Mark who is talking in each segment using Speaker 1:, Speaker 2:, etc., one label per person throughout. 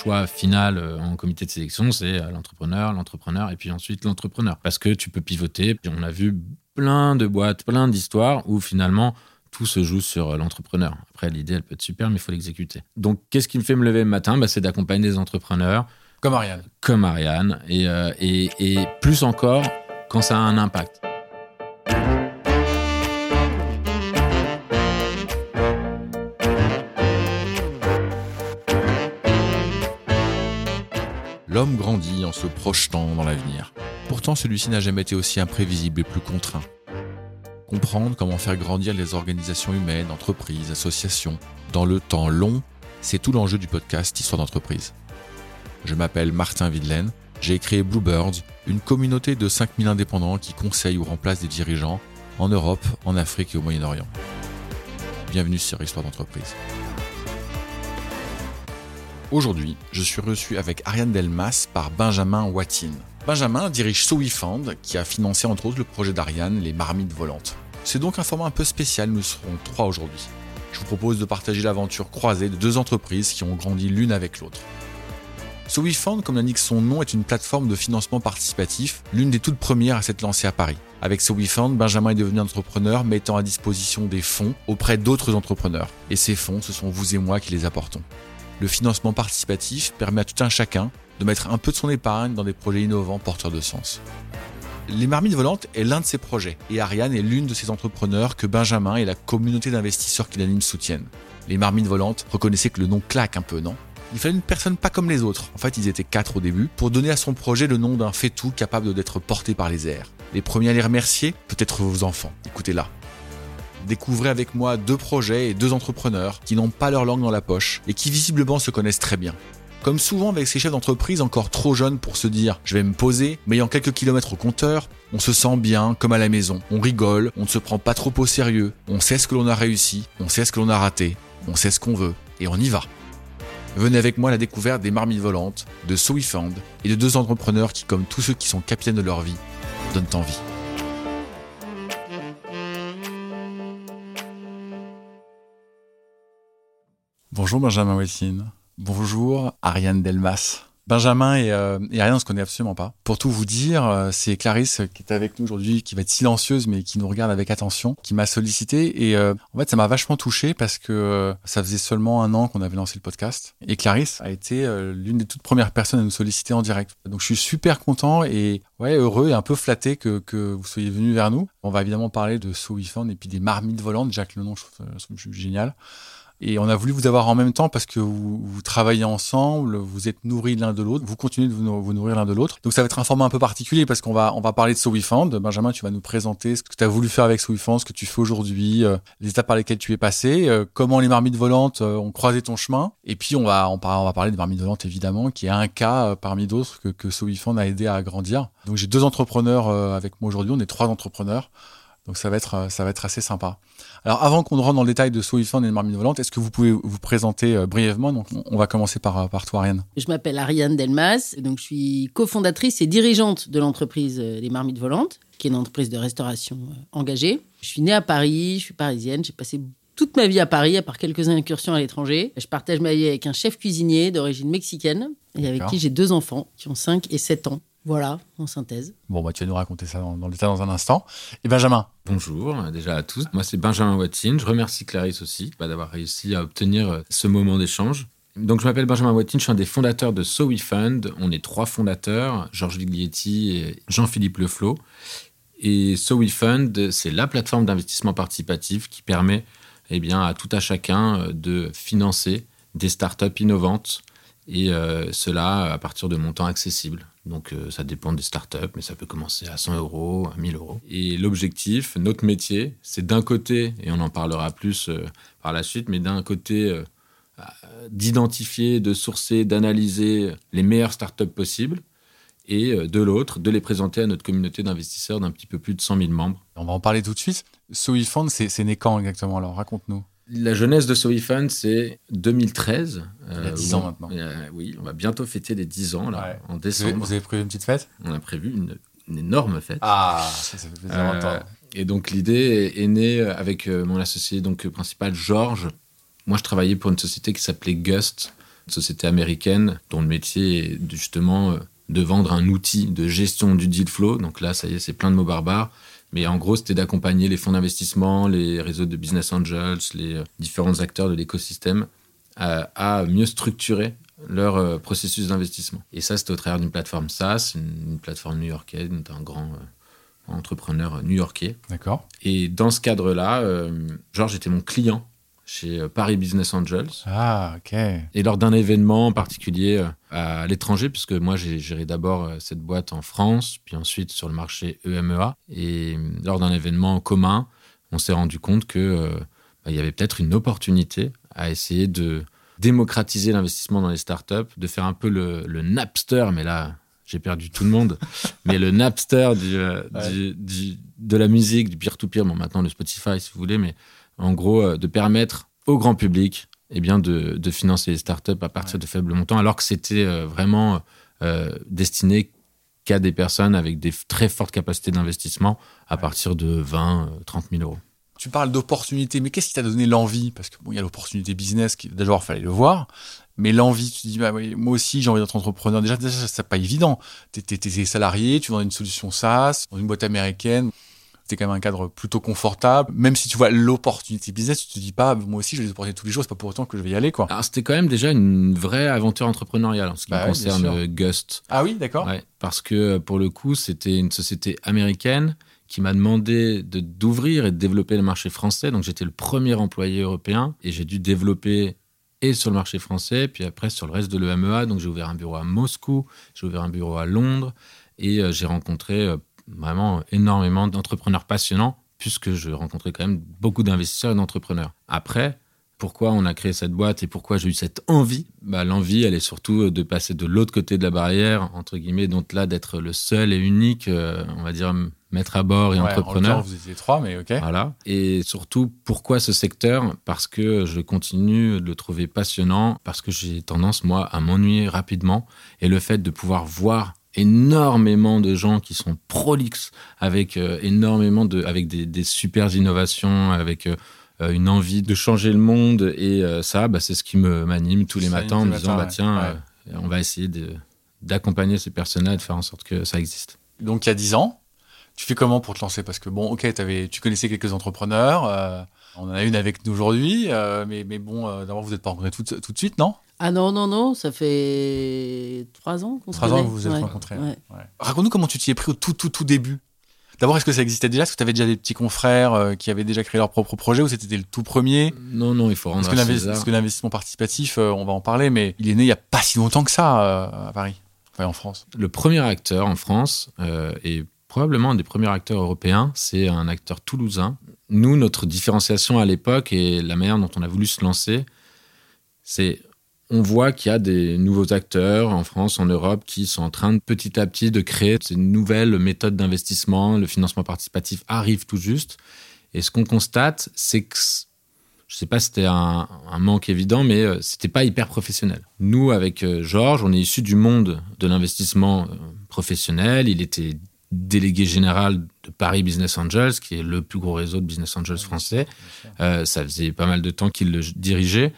Speaker 1: choix final euh, en comité de sélection, c'est euh, l'entrepreneur, l'entrepreneur et puis ensuite l'entrepreneur. Parce que tu peux pivoter. On a vu plein de boîtes, plein d'histoires où finalement tout se joue sur l'entrepreneur. Après, l'idée, elle peut être super, mais il faut l'exécuter. Donc, qu'est-ce qui me fait me lever le matin? Bah, C'est d'accompagner des entrepreneurs.
Speaker 2: Comme Ariane.
Speaker 1: Comme Ariane. Et, et, et plus encore quand ça a un impact.
Speaker 2: L'homme grandit en se projetant dans l'avenir. Pourtant, celui-ci n'a jamais été aussi imprévisible et plus contraint. Comprendre comment faire grandir les organisations humaines, entreprises, associations, dans le temps long, c'est tout l'enjeu du podcast Histoire d'entreprise. Je m'appelle Martin Videlaine, j'ai créé Bluebirds, une communauté de 5000 indépendants qui conseillent ou remplacent des dirigeants en Europe, en Afrique et au Moyen-Orient. Bienvenue sur Histoire d'entreprise. Aujourd'hui, je suis reçu avec Ariane Delmas par Benjamin Watine. Benjamin dirige SoWeFund, qui a financé entre autres le projet d'Ariane, les marmites volantes. C'est donc un format un peu spécial, nous serons trois aujourd'hui. Je vous propose de partager l'aventure croisée de deux entreprises qui ont grandi l'une avec l'autre. SoWeFund, comme l'indique son nom, est une plateforme de financement participatif, l'une des toutes premières à s'être lancée à Paris. Avec SoWeFund, Benjamin est devenu entrepreneur, mettant à disposition des fonds auprès d'autres entrepreneurs. Et ces fonds, ce sont vous et moi qui les apportons. Le financement participatif permet à tout un chacun de mettre un peu de son épargne dans des projets innovants porteurs de sens. Les Marmites Volantes est l'un de ces projets et Ariane est l'une de ces entrepreneurs que Benjamin et la communauté d'investisseurs qui l'animent soutiennent. Les Marmites Volantes, reconnaissez que le nom claque un peu, non? Il fallait une personne pas comme les autres, en fait ils étaient quatre au début, pour donner à son projet le nom d'un fait-tout capable d'être porté par les airs. Les premiers à les remercier, peut-être vos enfants, écoutez là. Découvrez avec moi deux projets et deux entrepreneurs qui n'ont pas leur langue dans la poche et qui visiblement se connaissent très bien. Comme souvent avec ces chefs d'entreprise encore trop jeunes pour se dire je vais me poser, mais ayant quelques kilomètres au compteur, on se sent bien comme à la maison, on rigole, on ne se prend pas trop au sérieux, on sait ce que l'on a réussi, on sait ce que l'on a raté, on sait ce qu'on veut, et on y va. Venez avec moi à la découverte des marmites volantes, de SoWeFund et de deux entrepreneurs qui, comme tous ceux qui sont capitaines de leur vie, donnent envie. Bonjour Benjamin Wessine. Bonjour Ariane Delmas. Benjamin et, euh, et Ariane, on se connaît absolument pas. Pour tout vous dire, euh, c'est Clarisse qui est avec nous aujourd'hui, qui va être silencieuse, mais qui nous regarde avec attention, qui m'a sollicité. Et euh, en fait, ça m'a vachement touché parce que ça faisait seulement un an qu'on avait lancé le podcast. Et Clarisse a été l'une des toutes premières personnes à nous solliciter en direct. Donc, je suis super content et ouais, heureux et un peu flatté que, que vous soyez venu vers nous. On va évidemment parler de SoWeFund et puis des marmites volantes. Que le nom, je trouve, je trouve génial. Et on a voulu vous avoir en même temps parce que vous, vous travaillez ensemble, vous êtes nourris l'un de l'autre, vous continuez de vous, nourrir l'un de l'autre. Donc ça va être un format un peu particulier parce qu'on va, on va parler de SoWeFund. Benjamin, tu vas nous présenter ce que tu as voulu faire avec SoWeFund, ce que tu fais aujourd'hui, euh, les étapes par lesquelles tu es passé, euh, comment les marmites volantes euh, ont croisé ton chemin. Et puis on va, on, va parler des marmites volantes évidemment, qui est un cas parmi d'autres que, que SoWeFund a aidé à grandir. Donc j'ai deux entrepreneurs avec moi aujourd'hui, on est trois entrepreneurs. Donc ça va être, ça va être assez sympa. Alors avant qu'on rentre dans le détail de SoWeFund et de Marmite Volante, est-ce que vous pouvez vous présenter euh, brièvement? Donc on va commencer par, euh, par toi Ariane.
Speaker 3: Je m'appelle Ariane Delmas, donc je suis cofondatrice et dirigeante de l'entreprise Les euh, Marmites Volantes, qui est une entreprise de restauration engagée. Je suis née à Paris, je suis parisienne, j'ai passé toute ma vie à Paris, à part quelques incursions à l'étranger. Je partage ma vie avec un chef cuisinier d'origine mexicaine et avec qui j'ai deux enfants qui ont 5 et 7 ans. Voilà, en synthèse.
Speaker 2: Bon, bah, tu vas nous raconter ça dans, le détail dans un instant. Et Benjamin
Speaker 1: Bonjour euh, déjà à tous. Moi, c'est Benjamin Watine. Je remercie Clarisse aussi bah, d'avoir réussi à obtenir euh, ce moment d'échange. Donc, je m'appelle Benjamin Watine, je suis un des fondateurs de So Fund. On est trois fondateurs, Georges Viglietti et Jean-Philippe Leflot. Et So Fund, c'est la plateforme d'investissement participatif qui permet eh bien, à tout à chacun euh, de financer des startups innovantes et cela à partir de montants accessibles. Donc euh, ça dépend des startups, mais ça peut commencer à 100 euros, à 1000 euros. Et l'objectif, notre métier, c'est d'un côté, et on en parlera plus euh, par la suite, mais d'un côté euh, d'identifier, de sourcer, d'analyser les meilleures startups possibles, et de l'autre, de les présenter à notre communauté d'investisseurs d'un petit peu plus de 100 000 membres.
Speaker 2: On va en parler tout de suite. SoiFund, c'est né quand exactement? Alors raconte-nous.
Speaker 1: La jeunesse de SoWeFund, c'est 2013.
Speaker 2: Il y a 10 ans maintenant.
Speaker 1: oui, on va bientôt fêter les 10 ans, là, en décembre.
Speaker 2: Vous avez, prévu une petite fête?
Speaker 1: On a prévu une, énorme fête.
Speaker 2: Ah, ça, fait plaisir euh,
Speaker 1: Et donc, l'idée est, née avec euh, mon associé donc, principal, Georges. Moi, je travaillais pour une société qui s'appelait Gust, société américaine dont le métier est justement euh, de vendre un outil de gestion du deal flow. Donc là, ça y est, c'est plein de mots barbares. Mais en gros, c'était d'accompagner les fonds d'investissement, les réseaux de business angels, les euh, différents acteurs de l'écosystème à, mieux structurer leur euh, processus d'investissement. Et ça, c'était au travers d'une plateforme SaaS, une, plateforme new-yorkaise d'un grand entrepreneur new-yorkais.
Speaker 2: D'accord.
Speaker 1: Et dans ce cadre-là, Georges était mon client chez euh, Paris Business Angels.
Speaker 2: Ah, ok.
Speaker 1: Et lors d'un événement en particulier euh, à l'étranger, puisque moi j'ai géré d'abord euh, cette boîte en France, puis ensuite sur le marché EMEA. Et lors d'un événement commun, on s'est rendu compte que bah, il y avait peut-être une opportunité à essayer de démocratiser l'investissement dans les startups, de faire un peu le, Napster, mais là j'ai perdu tout le monde, mais le Napster du, de la musique, du peer-to-peer, bon maintenant le Spotify si vous voulez, mais en gros, euh, de permettre au grand public eh bien, de, financer les startups à partir de faibles montants, alors que c'était euh, vraiment euh, destiné qu'à des personnes avec des très fortes capacités d'investissement à partir de 20, 30 000 euros.
Speaker 2: Tu parles d'opportunité, mais qu'est-ce qui t'a donné l'envie? Parce qu'il bon, y a l'opportunité business, qui d'abord, il fallait le voir. Mais l'envie, tu te dis, bah, moi aussi, j'ai envie d'être entrepreneur. Déjà, déjà c'est pas évident. Tu es, salarié, tu vends une solution SaaS, dans une boîte américaine c'est quand même un cadre plutôt confortable. Même si tu vois l'opportunité business, tu te dis pas, moi aussi, je vais les opportunités tous les jours, c'est pas pour autant que je vais y aller, quoi.
Speaker 1: Alors, c'était quand même déjà une vraie aventure entrepreneuriale en ce qui bah concerne euh, Gust.
Speaker 2: Ah oui, d'accord.
Speaker 1: parce que pour le coup, c'était une société américaine qui m'a demandé de d'ouvrir et de développer le marché français. Donc, j'étais le premier employé européen et j'ai dû développer et sur le marché français, puis après sur le reste de l'EMEA. Donc, j'ai ouvert un bureau à Moscou, j'ai ouvert un bureau à Londres et euh, j'ai rencontré euh, vraiment énormément d'entrepreneurs passionnants, puisque je rencontrais quand même beaucoup d'investisseurs et d'entrepreneurs. Après, pourquoi on a créé cette boîte et pourquoi j'ai eu cette envie? Bah, L'envie, elle est surtout de passer de l'autre côté de la barrière, entre guillemets, donc là, d'être le seul et unique, euh, on va dire, maître à bord et entrepreneur. En
Speaker 2: vous étiez trois, mais ok.
Speaker 1: Voilà. Et surtout, pourquoi ce secteur? Parce que je continue de le trouver passionnant, parce que j'ai tendance, moi, à m'ennuyer rapidement. Et le fait de pouvoir voir énormément de gens qui sont prolixes avec euh, énormément de avec des, des super innovations avec euh, une envie de changer le monde. Et euh, ça bah, c'est ce qui me m'anime tous les matins en me disant bah tiens on va essayer d'accompagner ces personnes-là et de faire en sorte que ça existe.
Speaker 2: Donc il y a 10 ans, tu fais comment pour te lancer? Parce que bon OK, avais, tu connaissais quelques entrepreneurs, on en a une avec nous aujourd'hui mais, mais bon d'abord vous n'êtes pas rencontrés tout, tout de suite, non?
Speaker 3: Ah non, non, non, ça fait trois ans qu'on se
Speaker 2: Trois ans que vous vous êtes rencontrés. Raconte-nous comment tu t'y es pris au tout, tout, tout début. D'abord, est-ce que ça existait déjà? Est-ce que tu avais déjà des petits confrères euh, qui avaient déjà créé leur propre projet ou c'était le tout premier?
Speaker 1: Non, non, il faut rendre Parce
Speaker 2: que l'investissement participatif, euh, on va en parler, mais il est né il n'y a pas si longtemps que ça euh, à Paris, enfin en France.
Speaker 1: Le premier acteur en France, et probablement un des premiers acteurs européens, c'est un acteur toulousain. Nous, notre différenciation à l'époque et la manière dont on a voulu se lancer, c'est on voit qu'il y a des nouveaux acteurs en France, en Europe, qui sont en train de petit à petit de créer ces nouvelles méthodes d'investissement. Le financement participatif arrive tout juste. Et ce qu'on constate, c'est que je ne sais pas si c'était un, manque évident, mais euh, c'était pas hyper professionnel. Nous, avec euh, Georges, on est issus du monde de l'investissement euh, professionnel. Il était délégué général de Paris Business Angels, qui est le plus gros réseau de business angels français. ça faisait pas mal de temps qu'il le dirigeait.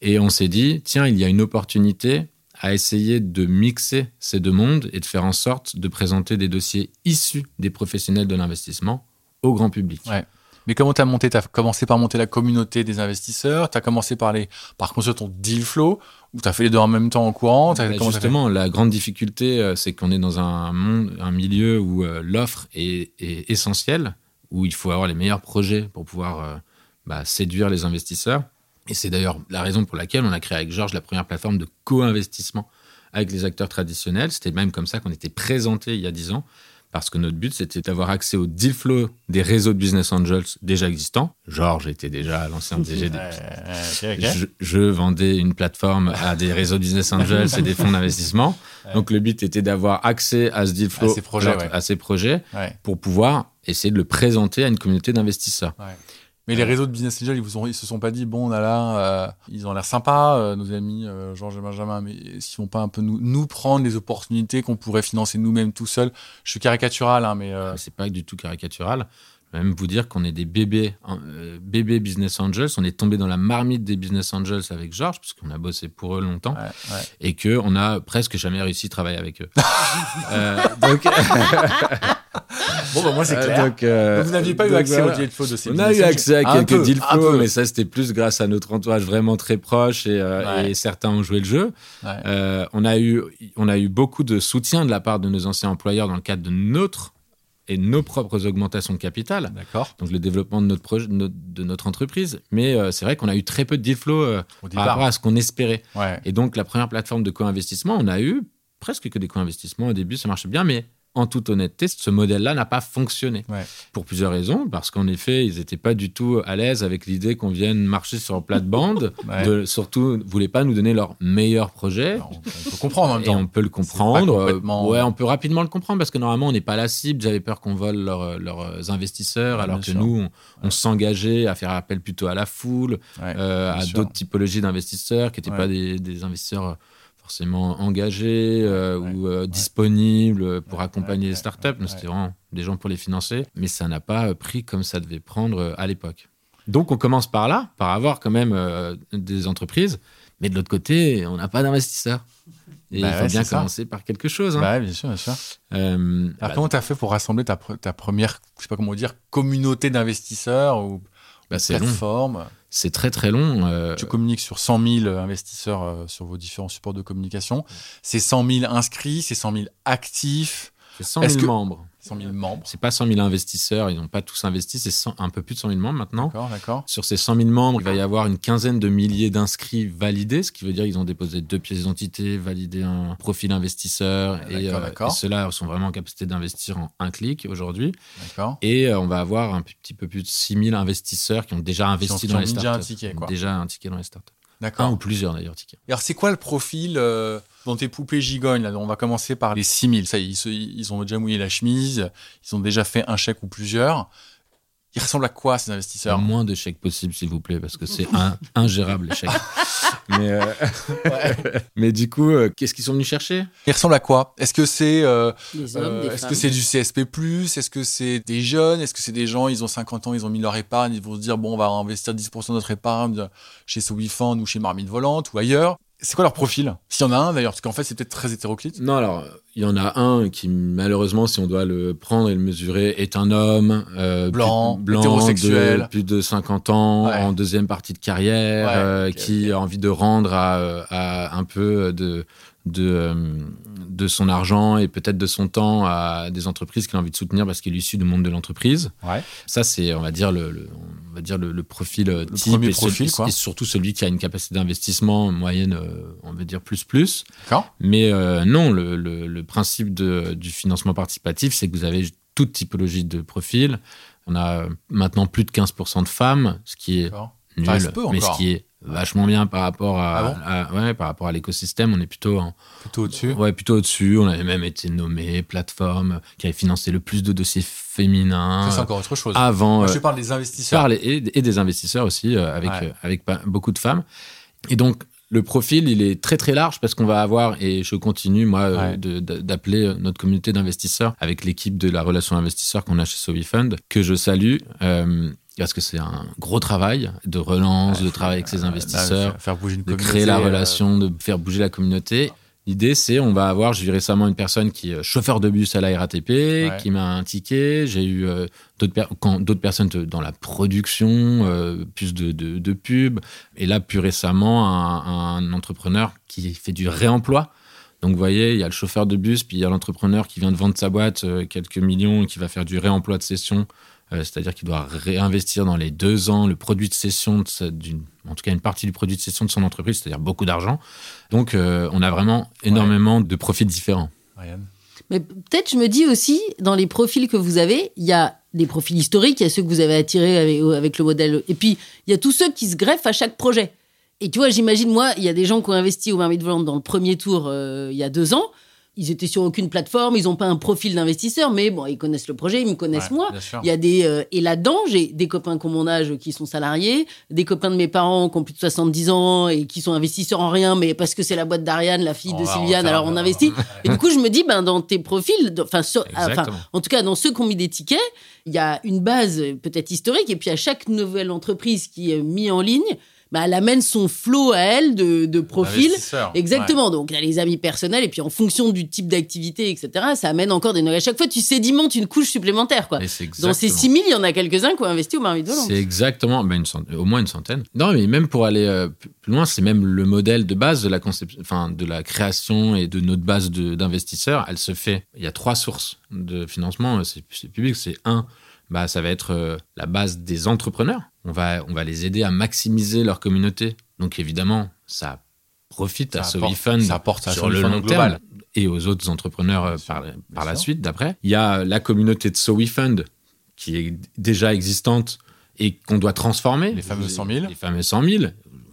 Speaker 1: Et on s'est dit, tiens, il y a une opportunité à essayer de mixer ces deux mondes et de faire en sorte de présenter des dossiers issus des professionnels de l'investissement au grand public.
Speaker 2: Mais comment tu as monté Tu as commencé par monter la communauté des investisseurs? Tu as commencé par, les, par construire ton deal flow? Ou tu as fait les deux en même temps en courant?
Speaker 1: Bah, Justement, la grande difficulté, euh, c'est qu'on est dans un, monde, un milieu où euh, l'offre est, essentielle, où il faut avoir les meilleurs projets pour pouvoir euh, bah, séduire les investisseurs. Et c'est d'ailleurs la raison pour laquelle on a créé avec Georges la première plateforme de co-investissement avec les acteurs traditionnels. C'était même comme ça qu'on était présenté il y a 10 ans, parce que notre but, c'était d'avoir accès au deal flow des réseaux de business angels déjà existants. Georges était déjà l'ancien DG je, vendais une plateforme à des réseaux de business angels et des fonds d'investissement. Donc le but était d'avoir accès à ce deal flow,
Speaker 2: à ces projets,
Speaker 1: à ces projets pour pouvoir essayer de le présenter à une communauté d'investisseurs.
Speaker 2: Mais les réseaux de business angels, ils vous ils se sont pas dit bon, on a là, euh, ils ont l'air sympas, euh, nos amis euh, Georges et Benjamin, mais s'ils vont pas un peu nous, nous prendre les opportunités qu'on pourrait financer nous-mêmes tout seuls Je suis caricatural, hein, mais
Speaker 1: c'est pas du tout caricatural. Je vais même vous dire qu'on est des bébés, euh, bébés business angels. On est tombé dans la marmite des business angels avec Georges, parce qu'on a bossé pour eux longtemps,
Speaker 2: Ouais, ouais.
Speaker 1: et qu'on a presque jamais réussi à travailler avec eux. Euh, donc,
Speaker 2: Bon, bah, moi, c'est
Speaker 1: euh, donc,
Speaker 2: vous n'aviez pas eu accès
Speaker 1: voilà.
Speaker 2: au deal flow de ces
Speaker 1: On a eu accès à quelques
Speaker 2: peu,
Speaker 1: deal flow, mais ça c'était plus grâce à notre entourage vraiment très proche et,
Speaker 2: Ouais.
Speaker 1: et certains ont joué le jeu. On, a eu, on a eu beaucoup de soutien de la part de nos anciens employeurs dans le cadre de notre et nos propres augmentations de capital,
Speaker 2: D'accord.
Speaker 1: donc le développement de notre, projet, de notre, de notre entreprise. Mais euh, c'est vrai qu'on a eu très peu de deal flow euh, par rapport à ce qu'on espérait.
Speaker 2: Ouais.
Speaker 1: Et donc la première plateforme de co-investissement, on a eu presque que des co-investissements au début, ça marchait bien, mais en toute honnêteté, ce modèle-là n'a pas fonctionné.
Speaker 2: Ouais.
Speaker 1: Pour plusieurs raisons, parce qu'en effet, ils n'étaient pas du tout à l'aise avec l'idée qu'on vienne marcher sur plate-bande,
Speaker 2: Ouais.
Speaker 1: surtout ne voulaient pas nous donner leur meilleur projet.
Speaker 2: Alors, on, peut comprendre en même
Speaker 1: Et
Speaker 2: temps.
Speaker 1: on peut le comprendre.
Speaker 2: complètement-
Speaker 1: Euh, Ouais, on peut rapidement le comprendre parce que normalement, on n'est pas la cible. J'avais peur qu'on vole leurs, leurs investisseurs,
Speaker 2: Ouais,
Speaker 1: alors que
Speaker 2: sûr.
Speaker 1: nous, on, on s'engageait à faire appel plutôt à la foule, euh, à d'autres typologies d'investisseurs qui n'étaient pas des, des investisseurs euh, forcément engagés euh,
Speaker 2: Ouais,
Speaker 1: ou euh,
Speaker 2: ouais.
Speaker 1: disponibles pour
Speaker 2: Ouais,
Speaker 1: accompagner les startups. C'était vraiment des gens pour les financer, mais ça n'a pas euh, pris comme ça devait prendre euh, à l'époque. Donc on commence par là, par avoir quand même euh, des entreprises, mais de l'autre côté, on n'a pas d'investisseurs. Et
Speaker 2: Bah
Speaker 1: il faut bien
Speaker 2: ça.
Speaker 1: commencer par quelque chose. hein.
Speaker 2: Bah bien sûr, bien sûr. Alors,
Speaker 1: bah,
Speaker 2: comment t'as fait pour rassembler ta, ta première, je sais pas comment dire, communauté d'investisseurs ou
Speaker 1: bah, c'est long, c'est très très long. euh,
Speaker 2: Tu communiques sur 100 000 investisseurs euh, sur vos différents supports de communication. C'est 100 000 inscrits, c'est 100 000 actifs,
Speaker 1: c'est 100
Speaker 2: est-ce
Speaker 1: 000
Speaker 2: que-
Speaker 1: membres.
Speaker 2: 100 000 membres.
Speaker 1: C'est pas 100 000 investisseurs, ils n'ont pas tous investi, c'est 100 un peu plus de 100 000 membres maintenant.
Speaker 2: D'accord, d'accord.
Speaker 1: Sur ces 100 000 membres, il va y avoir une quinzaine de milliers d'inscrits validés, ce qui veut dire qu'ils ont déposé deux pièces d'identité, validé un profil investisseur, et,
Speaker 2: d'accord,
Speaker 1: euh,
Speaker 2: d'accord.
Speaker 1: et ceux-là sont vraiment en capacité d'investir en un clic aujourd'hui.
Speaker 2: D'accord.
Speaker 1: Et euh, on va avoir un petit peu plus de 6 000 investisseurs qui ont déjà investi
Speaker 2: qui
Speaker 1: dans
Speaker 2: ont
Speaker 1: les
Speaker 2: mis déjà un ticket, quoi.
Speaker 1: Déjà un ticket dans les startups. Un ou plusieurs d'ailleurs tickets.
Speaker 2: Et Alors, c'est quoi le profil euh, dans tes poupées gigognes là? On va commencer par les 6000. Ça, y est, ils, se- ils ont déjà mouillé la chemise, ils ont déjà fait un chèque ou plusieurs. Ils ressemblent à quoi ces investisseurs
Speaker 1: moins de chèques possible, s'il vous plaît, parce que c'est un, ingérable mais, euh, mais du coup, euh, qu'est-ce qu'ils sont venus chercher?
Speaker 2: Ils ressemblent à quoi? Est-ce que c'est euh, euh, est-ce que c'est du CSP Est-ce que c'est des jeunes? Est-ce que c'est des gens Ils ont 50 ans, ils ont mis leur épargne, ils vont se dire bon, on va investir 10% de notre épargne chez Sowifund ou chez Marmite Volante ou ailleurs? C'est quoi leur profil? S'il y en a un d'ailleurs, parce qu'en fait c'est peut-être très hétéroclite.
Speaker 1: Non, alors, il y en a un qui, malheureusement, si on doit le prendre et le mesurer, est un homme. euh,
Speaker 2: Blanc,
Speaker 1: plus- blanc
Speaker 2: hétérosexuel.
Speaker 1: de plus de 50 ans,
Speaker 2: Ouais.
Speaker 1: en deuxième partie de carrière,
Speaker 2: Ouais,
Speaker 1: euh, qui a envie de rendre à, euh, à un peu de, de, de son argent et peut-être de son temps à des entreprises qu'il a envie de soutenir parce qu'il est issu du monde de l'entreprise.
Speaker 2: Ouais.
Speaker 1: Ça, c'est, on va dire, le, le- on va dire le, le profil euh, type
Speaker 2: premier
Speaker 1: et,
Speaker 2: profil,
Speaker 1: et surtout celui qui a une capacité d'investissement moyenne, euh, on va dire plus plus. Mais euh, non, le, principe de- du financement participatif, c'est que vous avez toute typologie de profil. On a maintenant plus de 15% de femmes, ce qui est nul,
Speaker 2: peu
Speaker 1: mais
Speaker 2: encore.
Speaker 1: ce qui est vachement bien par rapport à,
Speaker 2: Ah bon
Speaker 1: à- ouais, par rapport à l'écosystème. On est plutôt en,
Speaker 2: Plutôt au-dessus.
Speaker 1: ouais, plutôt au-dessus. On avait même été nommé plateforme qui avait financé le plus de dossiers féminins
Speaker 2: c'est encore autre chose.
Speaker 1: avant.
Speaker 2: Moi,
Speaker 1: euh,
Speaker 2: je parle des investisseurs.
Speaker 1: et, et des investisseurs aussi, euh, avec,
Speaker 2: Ouais.
Speaker 1: euh, avec beaucoup de femmes. Et donc, le profil, il est très très large parce qu'on va avoir, et je continue moi
Speaker 2: Ouais.
Speaker 1: d'appeler notre communauté d'investisseurs avec l'équipe de la relation investisseur qu'on a chez Sovifund, que je salue. euh, parce que c'est un gros travail de relance, de travail avec ses investisseurs,
Speaker 2: faire, faire bouger une
Speaker 1: de créer la
Speaker 2: euh,
Speaker 1: relation, de faire bouger la communauté. L'idée, c'est, on va avoir, j'ai eu récemment une personne qui est chauffeur de bus à la RATP,
Speaker 2: Ouais.
Speaker 1: qui m'a un ticket. J'ai eu euh, d'autres per- personnes dans la production, euh, plus de, de, de pub. Et là, plus récemment, un, un entrepreneur qui fait du réemploi. Donc, vous voyez, il y a le chauffeur de bus, puis il y a l'entrepreneur qui vient de vendre sa boîte euh, quelques millions et qui va faire du réemploi de session. Euh, C'est-à-dire qu'il doit réinvestir dans les deux ans le produit de cession, de sa- d'une- en tout cas une partie du produit de cession de son entreprise, c'est-à-dire beaucoup d'argent. Donc, euh, on a vraiment énormément de profils différents.
Speaker 2: Ryan.
Speaker 3: Mais peut-être, je me dis aussi, dans les profils que vous avez, il y a des profils historiques, il y a ceux que vous avez attirés avec, avec le modèle. Et puis, il y a tous ceux qui se greffent à chaque projet. Et tu vois, j'imagine, moi, il y a des gens qui ont investi au Marmite Volante dans le premier tour euh, il y a deux ans. Ils étaient sur aucune plateforme, ils n'ont pas un profil d'investisseur, mais bon, ils connaissent le projet, ils me connaissent
Speaker 2: Ouais,
Speaker 3: moi. Il y a des euh, et là-dedans, j'ai des copains ont mon âge qui sont salariés, des copains de mes parents qui ont plus de 70 ans et qui sont investisseurs en rien, mais parce que c'est la boîte d'Ariane, la fille
Speaker 2: On
Speaker 3: de Sylviane, alors on investit. Et du coup, je me dis, ben dans tes profils, enfin, en tout cas dans ceux qui ont mis des tickets, il y a une base euh, peut-être historique, et puis à chaque nouvelle entreprise qui est mise en ligne, bah, elle amène son flot à elle de, de profils. Exactement. Donc, il y a les amis personnels, et puis en fonction du type d'activité, etc., ça amène encore des. À chaque fois, tu sédimentes une couche supplémentaire, quoi. Dans ces
Speaker 1: exactement-
Speaker 3: 6000, il y en a quelques-uns qui ont investi au Marmite Volant.
Speaker 1: C'est exactement, ben, une cent- au moins une centaine. Non, mais même pour aller euh, plus loin, c'est même le modèle de base de la conception, enfin, de la création et de notre base d'investisseurs. Elle se fait. Il y a trois sources de financement. C'est c'est public. C'est un, bah, ça va être euh, la base des entrepreneurs. On va, on va les aider à maximiser leur communauté. Donc évidemment, ça profite à
Speaker 2: Ça apporte-
Speaker 1: SoviFund
Speaker 2: à
Speaker 1: sur le long
Speaker 2: global.
Speaker 1: terme et aux autres entrepreneurs euh,
Speaker 2: Bien
Speaker 1: par,
Speaker 2: bien
Speaker 1: par la
Speaker 2: sûr.
Speaker 1: suite d'après. Il y a la communauté de SoWeFund qui est déjà existante et qu'on doit transformer.
Speaker 2: Les fameux 100 000.
Speaker 1: Les fameux 100 000.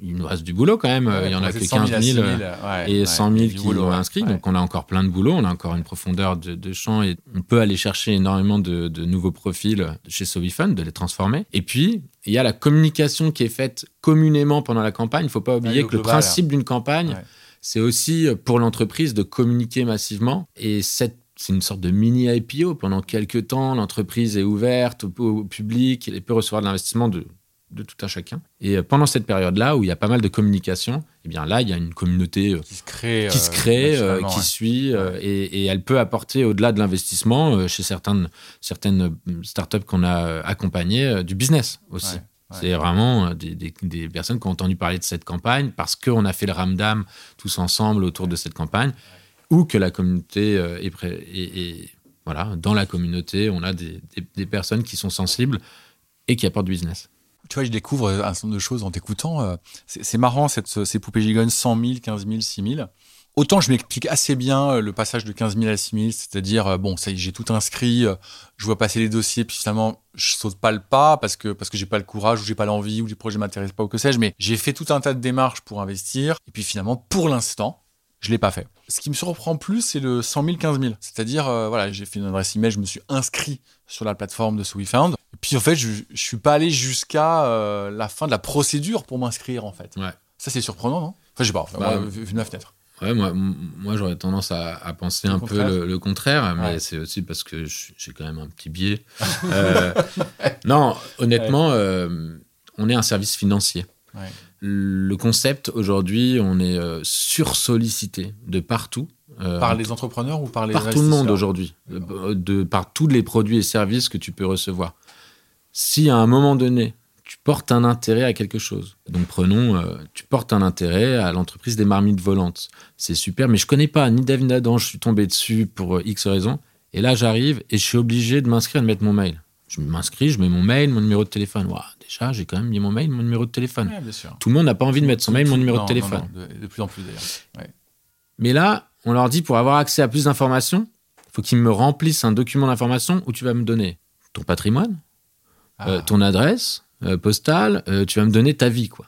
Speaker 1: Il nous reste du boulot quand même. Il y en a que
Speaker 2: 100 000
Speaker 1: 15
Speaker 2: à
Speaker 1: 000.
Speaker 2: 6 000,
Speaker 1: euh,
Speaker 2: ouais,
Speaker 1: et
Speaker 2: ouais,
Speaker 1: 100 000
Speaker 2: du
Speaker 1: qui
Speaker 2: boulot,
Speaker 1: l'ont
Speaker 2: ouais.
Speaker 1: inscrit.
Speaker 2: Ouais.
Speaker 1: Donc on a encore plein de boulot, on a encore une profondeur de, de champ et on peut aller chercher énormément de, de nouveaux profils chez SoviFund, de les transformer. Et puis, il y a la communication qui est faite communément pendant la campagne. Il ne faut pas oublier que le principe d'une campagne, c'est aussi pour l'entreprise de communiquer massivement. Et cette c'est une sorte de mini IPO. Pendant quelques temps, l'entreprise est ouverte au, au public, elle peut recevoir de l'investissement de, de tout un chacun. Et euh, pendant cette période-là, où il y a pas mal de communication, eh bien là, il y a une communauté euh,
Speaker 2: Qui se crée.
Speaker 1: qui
Speaker 2: euh,
Speaker 1: se crée, euh,
Speaker 2: naturellement,
Speaker 1: qui
Speaker 2: ouais.
Speaker 1: suit, et, et elle peut apporter au-delà de l'investissement chez certaines, certaines startups qu'on a accompagnées du business aussi.
Speaker 2: Ouais.
Speaker 1: C'est vraiment des, des- des personnes qui ont entendu parler de cette campagne parce qu'on a fait le ramdam tous ensemble autour de cette campagne, ou que la communauté est, voilà, dans la communauté, on a des- des personnes qui sont sensibles et qui apportent du business.
Speaker 2: Tu vois, je découvre un certain nombre de choses en t'écoutant. euh, C'est marrant, cette, ces poupées gigones 100 000, 15 000, 6 000. Autant je m'explique assez bien euh, le passage de 15 000 à 6 000, c'est-à-dire, euh, bon, ça y est, j'ai tout inscrit, euh, je vois passer les dossiers, puis finalement, je saute pas le pas parce que, parce que j'ai pas le courage, ou j'ai pas l'envie, ou les projets m'intéressent pas, ou que sais-je, mais j'ai fait tout un tas de démarches pour investir, et puis finalement, pour l'instant, je l'ai pas fait. Ce qui me surprend plus, c'est le 100 000, 15 000. C'est-à-dire, euh, voilà, j'ai fait une adresse email, je me suis inscrit sur la plateforme de SoWeFound. Et puis, en fait, je, je suis pas allé jusqu'à euh, la fin de la procédure pour m'inscrire, en fait.
Speaker 1: Ouais.
Speaker 2: Ça, c'est surprenant, non? Enfin, je sais pas, enfin,
Speaker 1: Bah,
Speaker 2: moi, vu de ma fenêtre.
Speaker 1: Ouais, moi, moi j'aurais tendance à, à penser
Speaker 2: Le
Speaker 1: un
Speaker 2: contraire.
Speaker 1: peu le, le contraire, mais
Speaker 2: Ouais.
Speaker 1: c'est aussi parce que j'ai quand même un petit biais. Euh, non, honnêtement, euh, on est un service financier. Le concept, aujourd'hui, on est euh, sursollicité de partout. euh,
Speaker 2: Par les entrepreneurs ou par les
Speaker 1: par tout le monde aujourd'hui, euh, de, par tous les produits et services que tu peux recevoir. Si à un moment donné, tu portes un intérêt à quelque chose, donc prenons, euh, tu portes un intérêt à l'entreprise des marmites volantes, c'est super, mais je connais pas ni David Adam, je suis tombé dessus pour X raisons, et là j'arrive et je suis obligé de m'inscrire et de mettre mon mail. Je m'inscris, je mets mon mail, mon numéro de téléphone. Ouah, déjà, j'ai quand même mis mon mail, mon numéro de téléphone.
Speaker 2: Ouais, bien sûr.
Speaker 1: Tout le monde n'a pas envie de mettre son mail, mon numéro
Speaker 2: Non,
Speaker 1: de téléphone.
Speaker 2: non, non, de, de plus en plus, d'ailleurs. Ouais.
Speaker 1: Mais là, on leur dit pour avoir accès à plus d'informations, il faut qu'ils me remplissent un document d'information où tu vas me donner ton patrimoine, euh,
Speaker 2: Ah,
Speaker 1: ton adresse euh, postale, euh, tu vas me donner ta vie, quoi.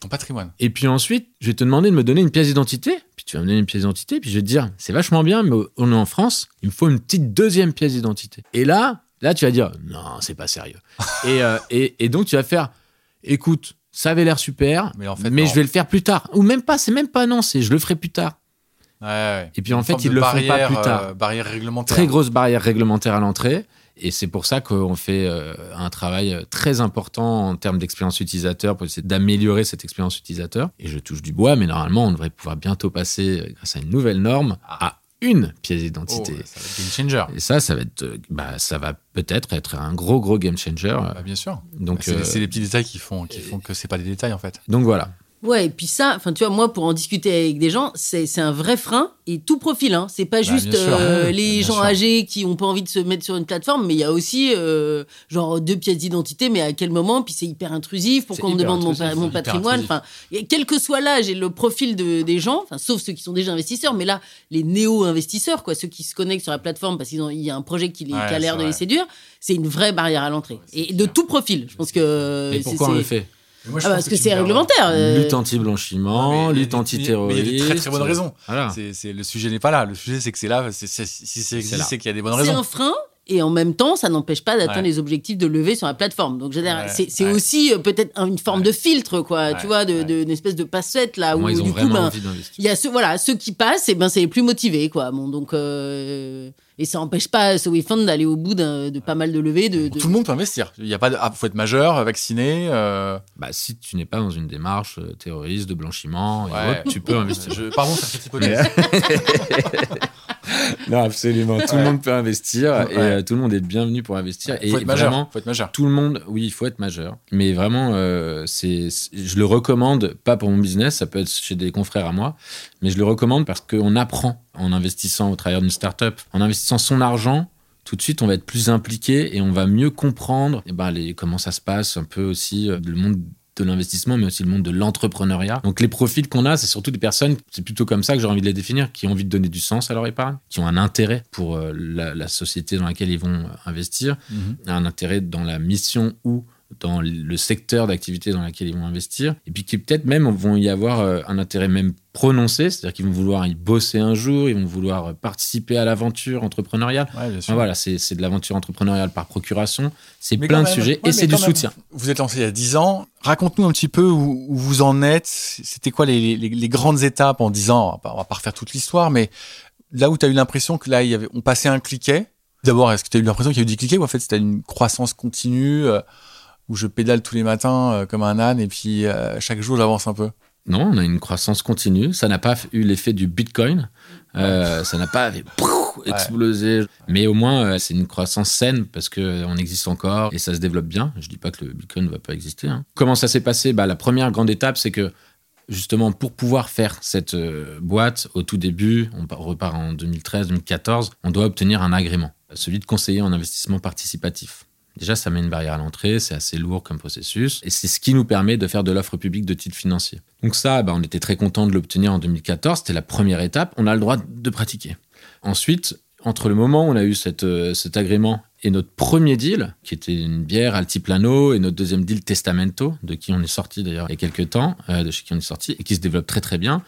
Speaker 2: ton patrimoine.
Speaker 1: Et puis ensuite, je vais te demander de me donner une pièce d'identité. Puis tu vas me donner une pièce d'identité, puis je vais te dire, c'est vachement bien, mais on est en France, il me faut une petite deuxième pièce d'identité. Et là, là, tu vas dire, non, c'est pas sérieux. et, euh, et, et donc tu vas faire, écoute, ça avait l'air super,
Speaker 2: Mais en fait,
Speaker 1: mais
Speaker 2: non.
Speaker 1: je vais le faire plus tard. Ou même pas, c'est même pas non, c'est je le ferai plus tard.
Speaker 2: Ouais, ouais.
Speaker 1: Et puis, en
Speaker 2: Une
Speaker 1: fait, ils le font pas plus tard.
Speaker 2: euh, barrière réglementaire.
Speaker 1: très grosse barrière réglementaire à l'entrée. Et c'est pour ça qu'on fait euh, un travail très important en termes d'expérience utilisateur pour essayer d'améliorer cette expérience utilisateur. Et je touche du bois, mais normalement, on devrait pouvoir bientôt passer, grâce à une nouvelle norme, à une pièce
Speaker 2: Oh,
Speaker 1: d'identité.
Speaker 2: ça va être game changer.
Speaker 1: Et ça, ça va être, euh, bah, ça va peut-être être un gros, gros game changer.
Speaker 2: Bah, bien sûr.
Speaker 1: Donc,
Speaker 2: c'est,
Speaker 1: euh,
Speaker 2: les, c'est les petits détails qui font, qui font que c'est pas des détails, en fait.
Speaker 1: donc voilà.
Speaker 3: Ouais, et puis ça, enfin, tu vois, moi, pour en discuter avec des gens, c'est un vrai frein et tout profil. Hein. C'est pas
Speaker 2: Bah,
Speaker 3: juste
Speaker 2: sûr.
Speaker 3: euh, les gens
Speaker 2: sûr.
Speaker 3: âgés qui ont pas envie de se mettre sur une plateforme, mais il y a aussi euh, genre deux pièces d'identité, mais à quel moment? Puis c'est hyper intrusif. Pourquoi on me demande mon,
Speaker 1: intrusif,
Speaker 3: mon patrimoine. Enfin, quel que soit l'âge et le profil de, des gens, enfin, sauf ceux qui sont déjà investisseurs, mais là, les néo-investisseurs, quoi, ceux qui se connectent sur la plateforme parce qu'il y a un projet qui, les-
Speaker 2: Ouais,
Speaker 3: qui a l'air de les séduire, c'est une vraie barrière à l'entrée. et de
Speaker 2: clair.
Speaker 3: tout profil. Je pense que
Speaker 1: Et
Speaker 3: c'est-
Speaker 1: pourquoi on le fait?
Speaker 2: Moi,
Speaker 3: Ah,
Speaker 2: pense
Speaker 3: parce que, c'est
Speaker 2: diras-
Speaker 3: réglementaire. euh,
Speaker 1: Lutte anti-blanchiment, lutte anti-terroriste.
Speaker 2: Mais il y a des très très bonnes raisons.
Speaker 1: Voilà.
Speaker 2: C'est, c'est- le sujet n'est pas là. Le sujet, c'est que c'est là. c'est- c'est- si existe, c'est qu'il y a des bonnes
Speaker 3: C'est
Speaker 2: raisons.
Speaker 3: un frein. Et en même temps, ça n'empêche pas d'atteindre
Speaker 2: Ouais.
Speaker 3: les objectifs de levée sur la plateforme. Donc,
Speaker 2: Ouais,
Speaker 3: c'est c'est
Speaker 2: ouais.
Speaker 3: aussi euh, peut-être une forme
Speaker 2: Ouais.
Speaker 3: de filtre, quoi.
Speaker 2: Ouais,
Speaker 3: Tu vois, de,
Speaker 2: ouais.
Speaker 3: de- une espèce de passette là
Speaker 1: Moi,
Speaker 3: où
Speaker 1: ils ont
Speaker 3: du coup, ben, il y a ceux, voilà, ceux qui passent, et ben c'est les plus motivés, quoi. Bon, donc euh, et ça n'empêche pas ce WeFund d'aller au bout de pas mal de levées. De, de-
Speaker 2: Tout le monde peut investir. Il y a pas de, ah, faut être majeur, vacciné. euh,
Speaker 1: Bah, si tu n'es pas dans une démarche euh, terroriste, de blanchiment, et
Speaker 2: ouais.
Speaker 1: autres, tu peux investir.
Speaker 2: Je, pardon, faire cette hypothèse.
Speaker 1: non, absolument. Tout le monde peut investir et euh, tout le monde est bienvenu pour investir.
Speaker 2: faut
Speaker 1: et
Speaker 2: être majeur.
Speaker 1: vraiment,
Speaker 2: Faut être majeur.
Speaker 1: tout le monde, oui, il faut être majeur. Mais vraiment, euh, c'est, je le recommande, pas pour mon business, ça peut être chez des confrères à moi, mais je le recommande parce qu'on apprend en investissant au travers d'une startup, en investissant son argent. Tout de suite, on va être plus impliqué et on va mieux comprendre eh ben, les, comment ça se passe, un peu aussi euh, le monde de l'investissement, mais aussi le monde de l'entrepreneuriat. Donc les profils qu'on a, c'est surtout des personnes, c'est plutôt comme ça que j'aurais envie de les définir, qui ont envie de donner du sens à leur épargne, qui ont un intérêt pour euh, la, la société dans laquelle ils vont euh, investir,
Speaker 2: Mhm.
Speaker 1: un intérêt dans la mission ou dans le secteur d'activité dans lequel ils vont investir, et puis qui peut-être même vont y avoir euh, un intérêt même prononcé, c'est-à-dire qu'ils vont vouloir y bosser un jour, ils vont vouloir participer à l'aventure entrepreneuriale.
Speaker 2: Ouais.
Speaker 1: Enfin, voilà, c'est de l'aventure entrepreneuriale par procuration, c'est plein de
Speaker 2: même,
Speaker 1: sujets,
Speaker 2: ouais,
Speaker 1: et c'est du
Speaker 2: même.
Speaker 1: soutien.
Speaker 2: Vous êtes lancé il y a 10 ans. Raconte-nous un petit peu où, où vous en êtes. C'était quoi les, les- les grandes étapes en 10 ans on va, pas, on va pas refaire toute l'histoire, mais là où tu as eu l'impression que là, il y avait, on passait un cliquet. D'abord, est-ce que tu as eu l'impression qu'il y a eu du cliquet ou en fait c'était une croissance continue euh, où je pédale tous les matins euh, comme un âne et puis euh, chaque jour j'avance un peu
Speaker 1: Non, on a une croissance continue. Ça n'a pas eu l'effet du Bitcoin. Euh, ça n'a pas explosé. Mais au moins, c'est une croissance saine parce qu'on existe encore et ça se développe bien. Je dis pas que le Bitcoin ne va pas exister. hein. Comment ça s'est passé? Bah, La première grande étape, c'est que justement, pour pouvoir faire cette boîte au tout début, on part- repart en 2013-2014, on doit obtenir un agrément, celui de conseiller en investissement participatif. Déjà, ça met une barrière à l'entrée, c'est assez lourd comme processus, et c'est ce qui nous permet de faire de l'offre publique de titres financiers. Donc ça, bah, on était très content de l'obtenir en 2014, c'était la première étape, on a le droit de pratiquer. Ensuite, entre le moment où on a eu euh, cet agrément et notre premier deal, qui était une bière Altiplano, et notre deuxième deal Testamento, de qui on est sorti d'ailleurs il y a quelques temps, euh, de chez qui on est sorti, et qui se développe très très bien,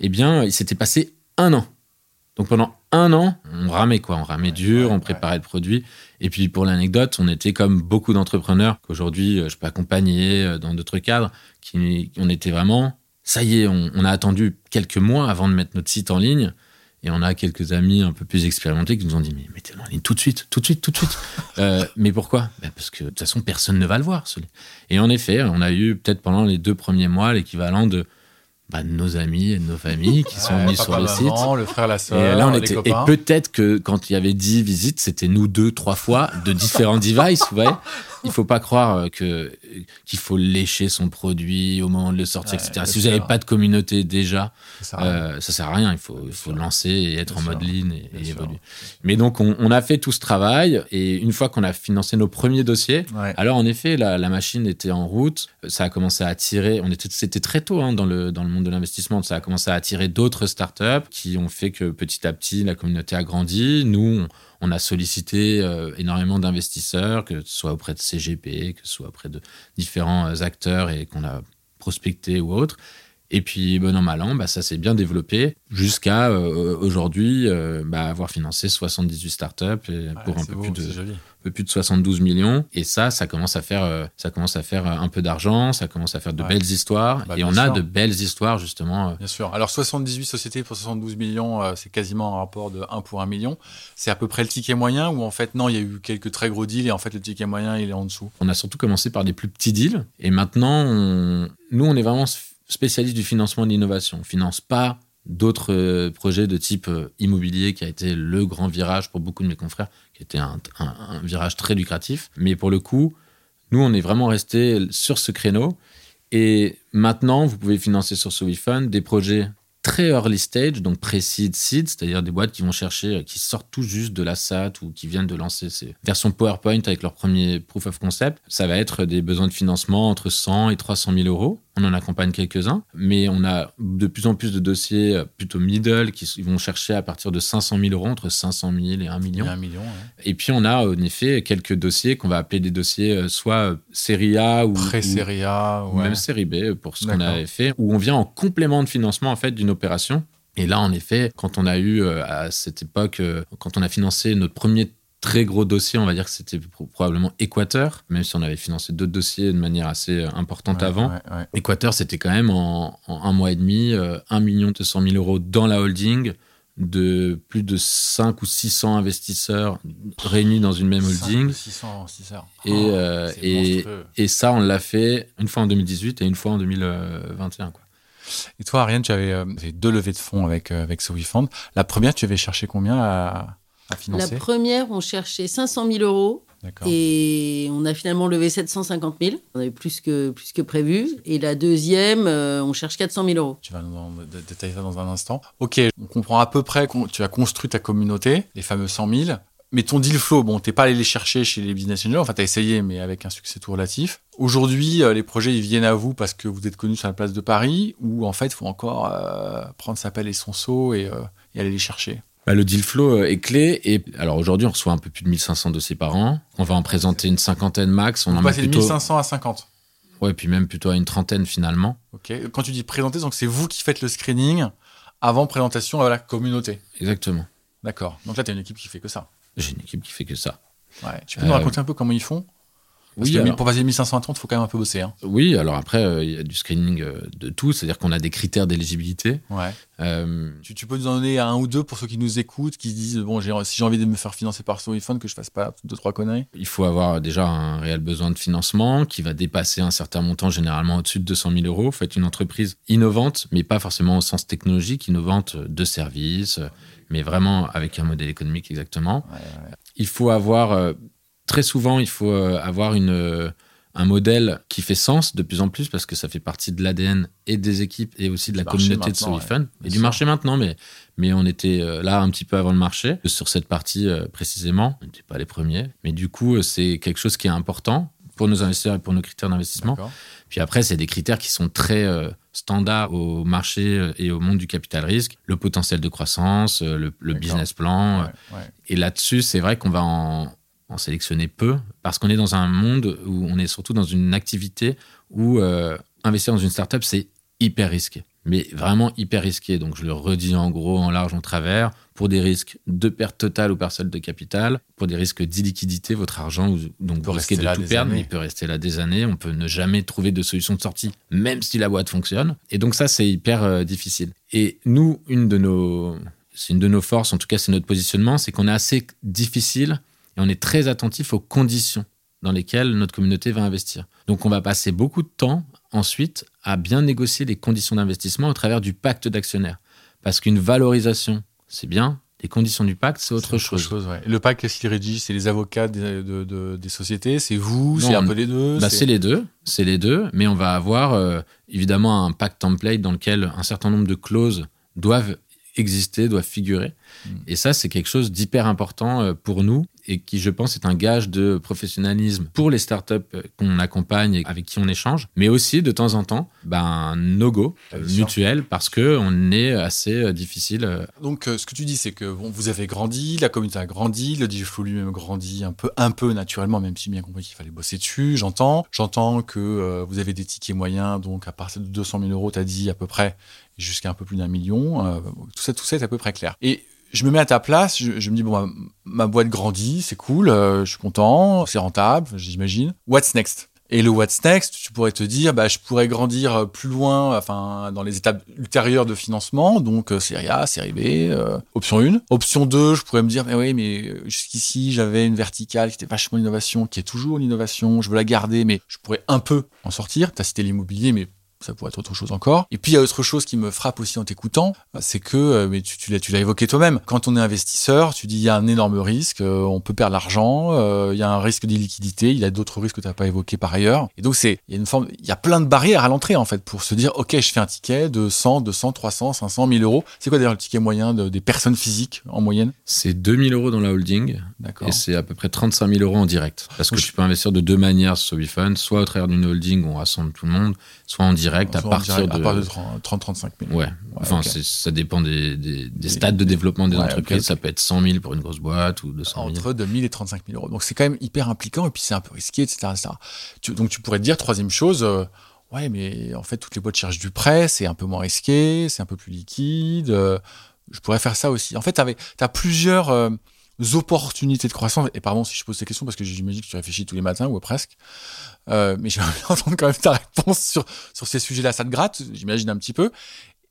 Speaker 1: eh bien, il s'était passé un an. Donc pendant un an, on ramait quoi, on ramait dur,
Speaker 2: ouais,
Speaker 1: on préparait le produit. Et puis pour l'anecdote, on était comme beaucoup d'entrepreneurs qu'aujourd'hui euh, je peux accompagner euh, dans d'autres cadres, qui on était vraiment, ça y est, on, on a attendu quelques mois avant de mettre notre site en ligne. Et on a quelques amis un peu plus expérimentés qui nous ont dit mais mettez-le en ligne tout de suite, tout de suite, tout de suite. Euh, mais pourquoi? Ben, Parce que de toute façon personne ne va le voir. Et en effet, on a eu peut-être pendant les deux premiers mois l'équivalent de, bah, de nos amis et de nos familles qui sont
Speaker 2: Ouais,
Speaker 1: venus sur le site.
Speaker 2: le frère, la
Speaker 1: Et là, on était. Et peut-être que quand il y avait 10 visites, c'était nous deux, trois fois de différents devices, voyez. Il faut pas croire euh, que qu'il faut lécher son produit au moment de le sortir,
Speaker 2: Ouais,
Speaker 1: etc. Si vous n'avez pas de communauté déjà,
Speaker 2: Ça sert à rien.
Speaker 1: euh, ça sert à rien. Il faut, il faut lancer et être
Speaker 2: Bien
Speaker 1: en mode lean et, évoluer. Mais donc, on, on a fait tout ce travail et une fois qu'on a financé nos premiers dossiers,
Speaker 2: Ouais.
Speaker 1: alors en effet, la, la machine était en route. Ça a commencé à attirer. On était, c'était très tôt hein, dans le dans le monde de l'investissement. Ça a commencé à attirer d'autres startups qui ont fait que petit à petit la communauté a grandi. Nous, on, on a sollicité euh, énormément d'investisseurs, que ce soit auprès de CGP, que ce soit auprès de différents euh, acteurs et qu'on a prospecté ou autres. Et puis, bon an, mal an, bah, ça s'est bien développé jusqu'à euh, aujourd'hui euh, bah, avoir financé 78 startups et pour un peu,
Speaker 2: beau,
Speaker 1: plus de, un peu plus de 72 millions. Et ça, ça commence à faire, euh, ça commence à faire un peu d'argent, ça commence à faire de
Speaker 2: Ouais.
Speaker 1: belles histoires.
Speaker 2: Bah,
Speaker 1: et on a de belles histoires, justement.
Speaker 2: Bien sûr. Alors 78 sociétés pour 72 millions, c'est quasiment un rapport de 1 pour 1 million. C'est à peu près le ticket moyen ou en fait non, il y a eu quelques très gros deals et en fait le ticket moyen il est en dessous?
Speaker 1: On a surtout commencé par des plus petits deals. Et maintenant, on- nous, on est vraiment spécialiste du financement de l'innovation. On finance pas d'autres euh, projets de type euh, immobilier qui a été le grand virage pour beaucoup de mes confrères, qui était un, un- un virage très lucratif. Mais pour le coup, nous, on est vraiment resté sur ce créneau. Et maintenant, vous pouvez financer sur ce WeFund des projets très early stage, donc pré-seed, seed, c'est-à-dire des boîtes qui vont chercher, euh, qui sortent tout juste de la SAT ou qui viennent de lancer ces versions PowerPoint avec leur premier proof of concept. Ça va être des besoins de financement entre 100 et 300 000 euros. On en accompagne quelques-uns, mais on a de plus en plus de dossiers euh, plutôt middle qui vont chercher à partir de 500 000 euros, entre 500 000 et 1 million.
Speaker 2: Et million, ouais.
Speaker 1: Et puis on a en effet quelques dossiers qu'on va appeler des dossiers euh, soit série A ou,
Speaker 2: Pré-série A,
Speaker 1: ou
Speaker 2: ouais.
Speaker 1: même série B pour ce qu'on avait fait, où on vient en complément de financement en fait d'une opération. Et là, en effet, quand on a eu euh, à cette époque, euh, quand on a financé notre premier très gros dossier, on va dire que c'était pro- probablement Équateur, même si on avait financé d'autres dossiers de manière assez euh, importante
Speaker 2: Ouais,
Speaker 1: avant.
Speaker 2: ouais, ouais.
Speaker 1: Équateur, c'était quand même en, en un mois et demi, euh, 1 million 200 000 euros dans la holding, de plus de 5 ou 600 investisseurs réunis dans une même holding.
Speaker 2: 600, 600.
Speaker 1: Et,
Speaker 2: Oh,
Speaker 1: euh, et, ça, on l'a fait une fois en 2018 et une fois en 2021. Quoi.
Speaker 2: Et toi, Ariane, tu avais, euh, deux levées de fonds avec, euh, avec Sowifund. La première, tu avais cherché combien à, à
Speaker 3: La première, on cherchait 500 000 euros et on a finalement levé 750 000. On avait plus que, plus que prévu. Et la deuxième, euh, on cherche 400 000 euros.
Speaker 2: Tu vas nous détailler ça dans un instant. Ok, on comprend à peu près que tu as construit ta communauté, les fameux 100 000. Mais ton deal flow, bon, t'es pas allé les chercher chez les business angels, enfin t'as essayé, mais avec un succès tout relatif. Aujourd'hui, euh, les projets, ils viennent à vous parce que vous êtes connu sur la place de Paris, ou en fait, il faut encore euh, prendre sa pelle et son seau et, euh, et aller les chercher?
Speaker 1: Bah, le deal flow euh, est clé. Et alors aujourd'hui, on reçoit un peu plus de 1500 dossiers par an. On va en présenter une cinquantaine max. On
Speaker 2: On
Speaker 1: en met
Speaker 2: passer de
Speaker 1: plutôt,
Speaker 2: 1500 à 50.
Speaker 1: ouais, puis même plutôt à une trentaine finalement.
Speaker 2: Ok. Quand tu dis présenter, donc c'est vous qui faites le screening avant présentation à la communauté.
Speaker 1: Exactement.
Speaker 2: D'accord. Donc là, tu as une équipe qui fait que ça.
Speaker 1: J'ai une équipe qui fait que ça.
Speaker 2: Ouais. Tu peux nous
Speaker 1: Euh,
Speaker 2: raconter un peu comment ils font? Parce
Speaker 1: Oui,
Speaker 2: que
Speaker 1: alors-
Speaker 2: pour passer de 1500 à 30, il faut quand même un peu bosser. Hein.
Speaker 1: oui, alors après, euh, il y a du screening euh, de tout, c'est-à-dire qu'on a des critères d'éligibilité.
Speaker 2: Ouais.
Speaker 1: Euh,
Speaker 2: Tu, tu peux nous en donner un ou deux pour ceux qui nous écoutent, qui se disent bon, si j'ai envie de me faire financer par Sowifund, que je fasse pas deux trois conneries?
Speaker 1: il faut avoir déjà un réel besoin de financement qui va dépasser un certain montant, généralement au-dessus de 200 000 euros. Faites une entreprise innovante, mais pas forcément au sens technologique, innovante de services, mais vraiment avec un modèle économique exactement.
Speaker 2: Ouais, ouais.
Speaker 1: Il faut avoir, très souvent, il faut euh, avoir une, euh, un modèle qui fait sens de plus en plus parce que ça fait partie de l'ADN et des équipes et aussi de la communauté de
Speaker 2: ouais.
Speaker 1: et du marché maintenant. Mais, mais on était euh, là un petit peu avant le marché sur cette partie précisément. On n'était pas les premiers. Mais du coup, c'est quelque chose qui est important pour nos investisseurs et pour nos critères d'investissement. Puis après, c'est des critères qui sont très euh, standards au marché et au monde du capital risque. Le potentiel de croissance, le, business plan.
Speaker 2: Ouais, ouais.
Speaker 1: Et là-dessus, c'est vrai qu'on va en, en sélectionner peu parce qu'on est dans un monde où on est surtout dans une activité où euh, investir dans une startup, c'est hyper risqué. Mais vraiment hyper risqué. Donc, je le redis en gros, en large, en travers, pour des risques de perte totale ou partielle de capital, pour des risques d'illiquidité, votre argent, donc vous risquez de tout perdre,
Speaker 2: années.
Speaker 1: mais il peut rester là des années. On peut ne jamais trouver de solution de sortie, même si la boîte fonctionne. Et donc, ça, c'est hyper euh, difficile. Et nous, une de nos c'est une de nos forces, en tout cas c'est notre positionnement, c'est qu'on est assez difficile et on est très attentif aux conditions dans lesquelles notre communauté va investir. Donc on va passer beaucoup de temps ensuite à bien négocier les conditions d'investissement au travers du pacte d'actionnaires. Parce qu'une valorisation, c'est bien, les conditions du pacte, c'est autre
Speaker 2: C'est
Speaker 1: chose.
Speaker 2: ouais. Le pacte, qu'est-ce qu'il rédige C'est les avocats des, de- de- des sociétés? C'est vous? C'est un peu les deux?
Speaker 1: Bah, c'est les deux, c'est les deux, mais on va avoir euh, évidemment un pacte template dans lequel un certain nombre de clauses doivent exister, doivent figurer.
Speaker 2: Mm.
Speaker 1: Et ça, c'est quelque chose d'hyper important euh, pour nous et qui, je pense, est un gage de professionnalisme pour les startups euh, qu'on accompagne et avec qui on échange, mais aussi de temps en temps, ben, un no-go euh,
Speaker 2: Bien sûr.
Speaker 1: mutuel parce que on est assez euh, difficile. euh,
Speaker 2: Donc, euh, ce que tu dis, c'est que bon, vous avez grandi, la communauté a grandi, le deal flow lui-même grandit un peu, un peu naturellement, même si bien compris qu'il fallait bosser dessus. J'entends, j'entends que euh, vous avez des tickets moyens, donc à partir de 200 000 euros, tu as dit à peu près, jusqu'à un peu plus d'un million. euh, tout ça, tout ça est à peu près clair. Et je me mets à ta place, je, me dis bon, ma, boîte grandit, c'est cool, euh, je suis content, c'est rentable, j'imagine. What's next? Et le what's next, tu pourrais te dire, bah, je pourrais grandir plus loin, enfin, dans les étapes ultérieures de financement, donc euh, série A, série B, euh, option 1. Option 2, je pourrais me dire, mais oui, mais euh, jusqu'ici, j'avais une verticale qui était vachement l'innovation, qui est toujours l'innovation, je veux la garder, mais je pourrais un peu en sortir. Tu cité l'immobilier, mais ça pourrait être autre chose encore. Et puis il y a autre chose qui me frappe aussi en t'écoutant, c'est que, euh, mais tu, tu l'as, tu l'as évoqué toi-même, quand on est investisseur, tu dis il y a un énorme risque, euh, on peut perdre l'argent, euh, il y a un risque d'illiquidité, il y a d'autres risques que tu n'as pas évoqués par ailleurs. Et donc c'est, il y a une forme, il y a plein de barrières à l'entrée en fait pour se dire ok je fais un ticket de 100, 200, 300, 500, 1000 euros. C'est quoi d'ailleurs le ticket moyen de- des personnes physiques en moyenne?
Speaker 1: C'est 2000 euros dans la holding
Speaker 2: D'accord.
Speaker 1: et c'est à peu près 35 000 euros en direct. Parce que
Speaker 2: Oui.
Speaker 1: tu peux investir de deux manières sur WeFund, soit au travers d'une holding où on rassemble tout le monde, soit en direct direct à partir de...
Speaker 2: À partir de 30-35 000.
Speaker 1: Ouais. Enfin, ça dépend des, des, stades de développement des entreprises. Ça peut être 100 000 pour une grosse boîte ou 200 000.
Speaker 2: Entre 2 000 et 35 000 euros. Donc, c'est quand même hyper impliquant et puis c'est un peu risqué, etc. donc, tu pourrais te dire, troisième chose, euh, ouais, mais en fait, toutes les boîtes cherchent du prêt, c'est un peu moins risqué, c'est un peu plus liquide. Euh, je pourrais faire ça aussi. En fait, tu as plusieurs euh, opportunités de croissance. Et pardon si je pose ces questions parce que j'imagine que tu réfléchis tous les matins ou presque. Euh, mais j'aimerais entendre quand même ta réponse sur, sur ces sujets-là. Ça te gratte, j'imagine un petit peu.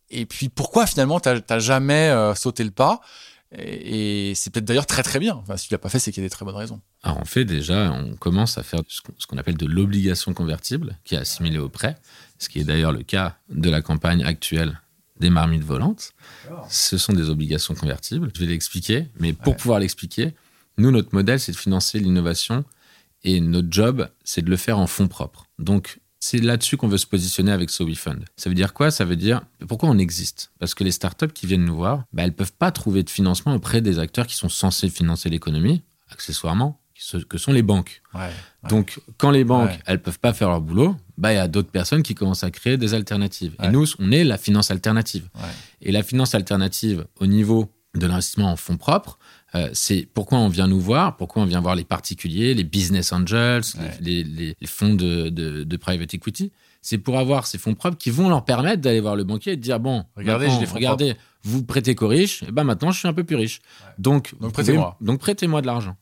Speaker 2: Et puis pourquoi finalement tu n'as jamais euh, sauté le pas? Et, c'est peut-être d'ailleurs très très bien. Enfin, si tu l'as pas fait, c'est qu'il y a des très bonnes raisons.
Speaker 1: Alors en fait, déjà, on commence à faire ce qu'on appelle de l'obligation convertible, qui est assimilée au prêt, ce qui est d'ailleurs le cas de la campagne actuelle des marmites volantes. Ce sont des obligations convertibles. Je vais l'expliquer, mais pour pouvoir l'expliquer, nous, notre modèle, c'est de financer l'innovation et notre job, c'est de le faire en fonds propres. Donc, c'est là-dessus qu'on veut se positionner avec So Fund. Ça veut dire quoi? Ça veut dire pourquoi on existe? Parce que les startups qui viennent nous voir, bah, elles ne peuvent pas trouver de financement auprès des acteurs qui sont censés financer l'économie, accessoirement, que sont les banques. Donc, quand les banques, elles peuvent pas faire leur boulot, bah, il y a d'autres personnes qui commencent à créer des alternatives. Et nous, on est la finance alternative. Et la finance alternative, au niveau de l'investissement en fonds propres, euh, c'est pourquoi on vient nous voir, pourquoi on vient voir les particuliers, les business angels, les, fonds de, private equity. C'est pour avoir ces fonds propres qui vont leur permettre d'aller voir le banquier et de dire bon, regardez, je regardez, vous prêtez qu'aux riches, et ben maintenant je suis un peu plus riche. Donc,
Speaker 2: donc prêtez-moi.
Speaker 1: Donc prêtez-moi de l'argent.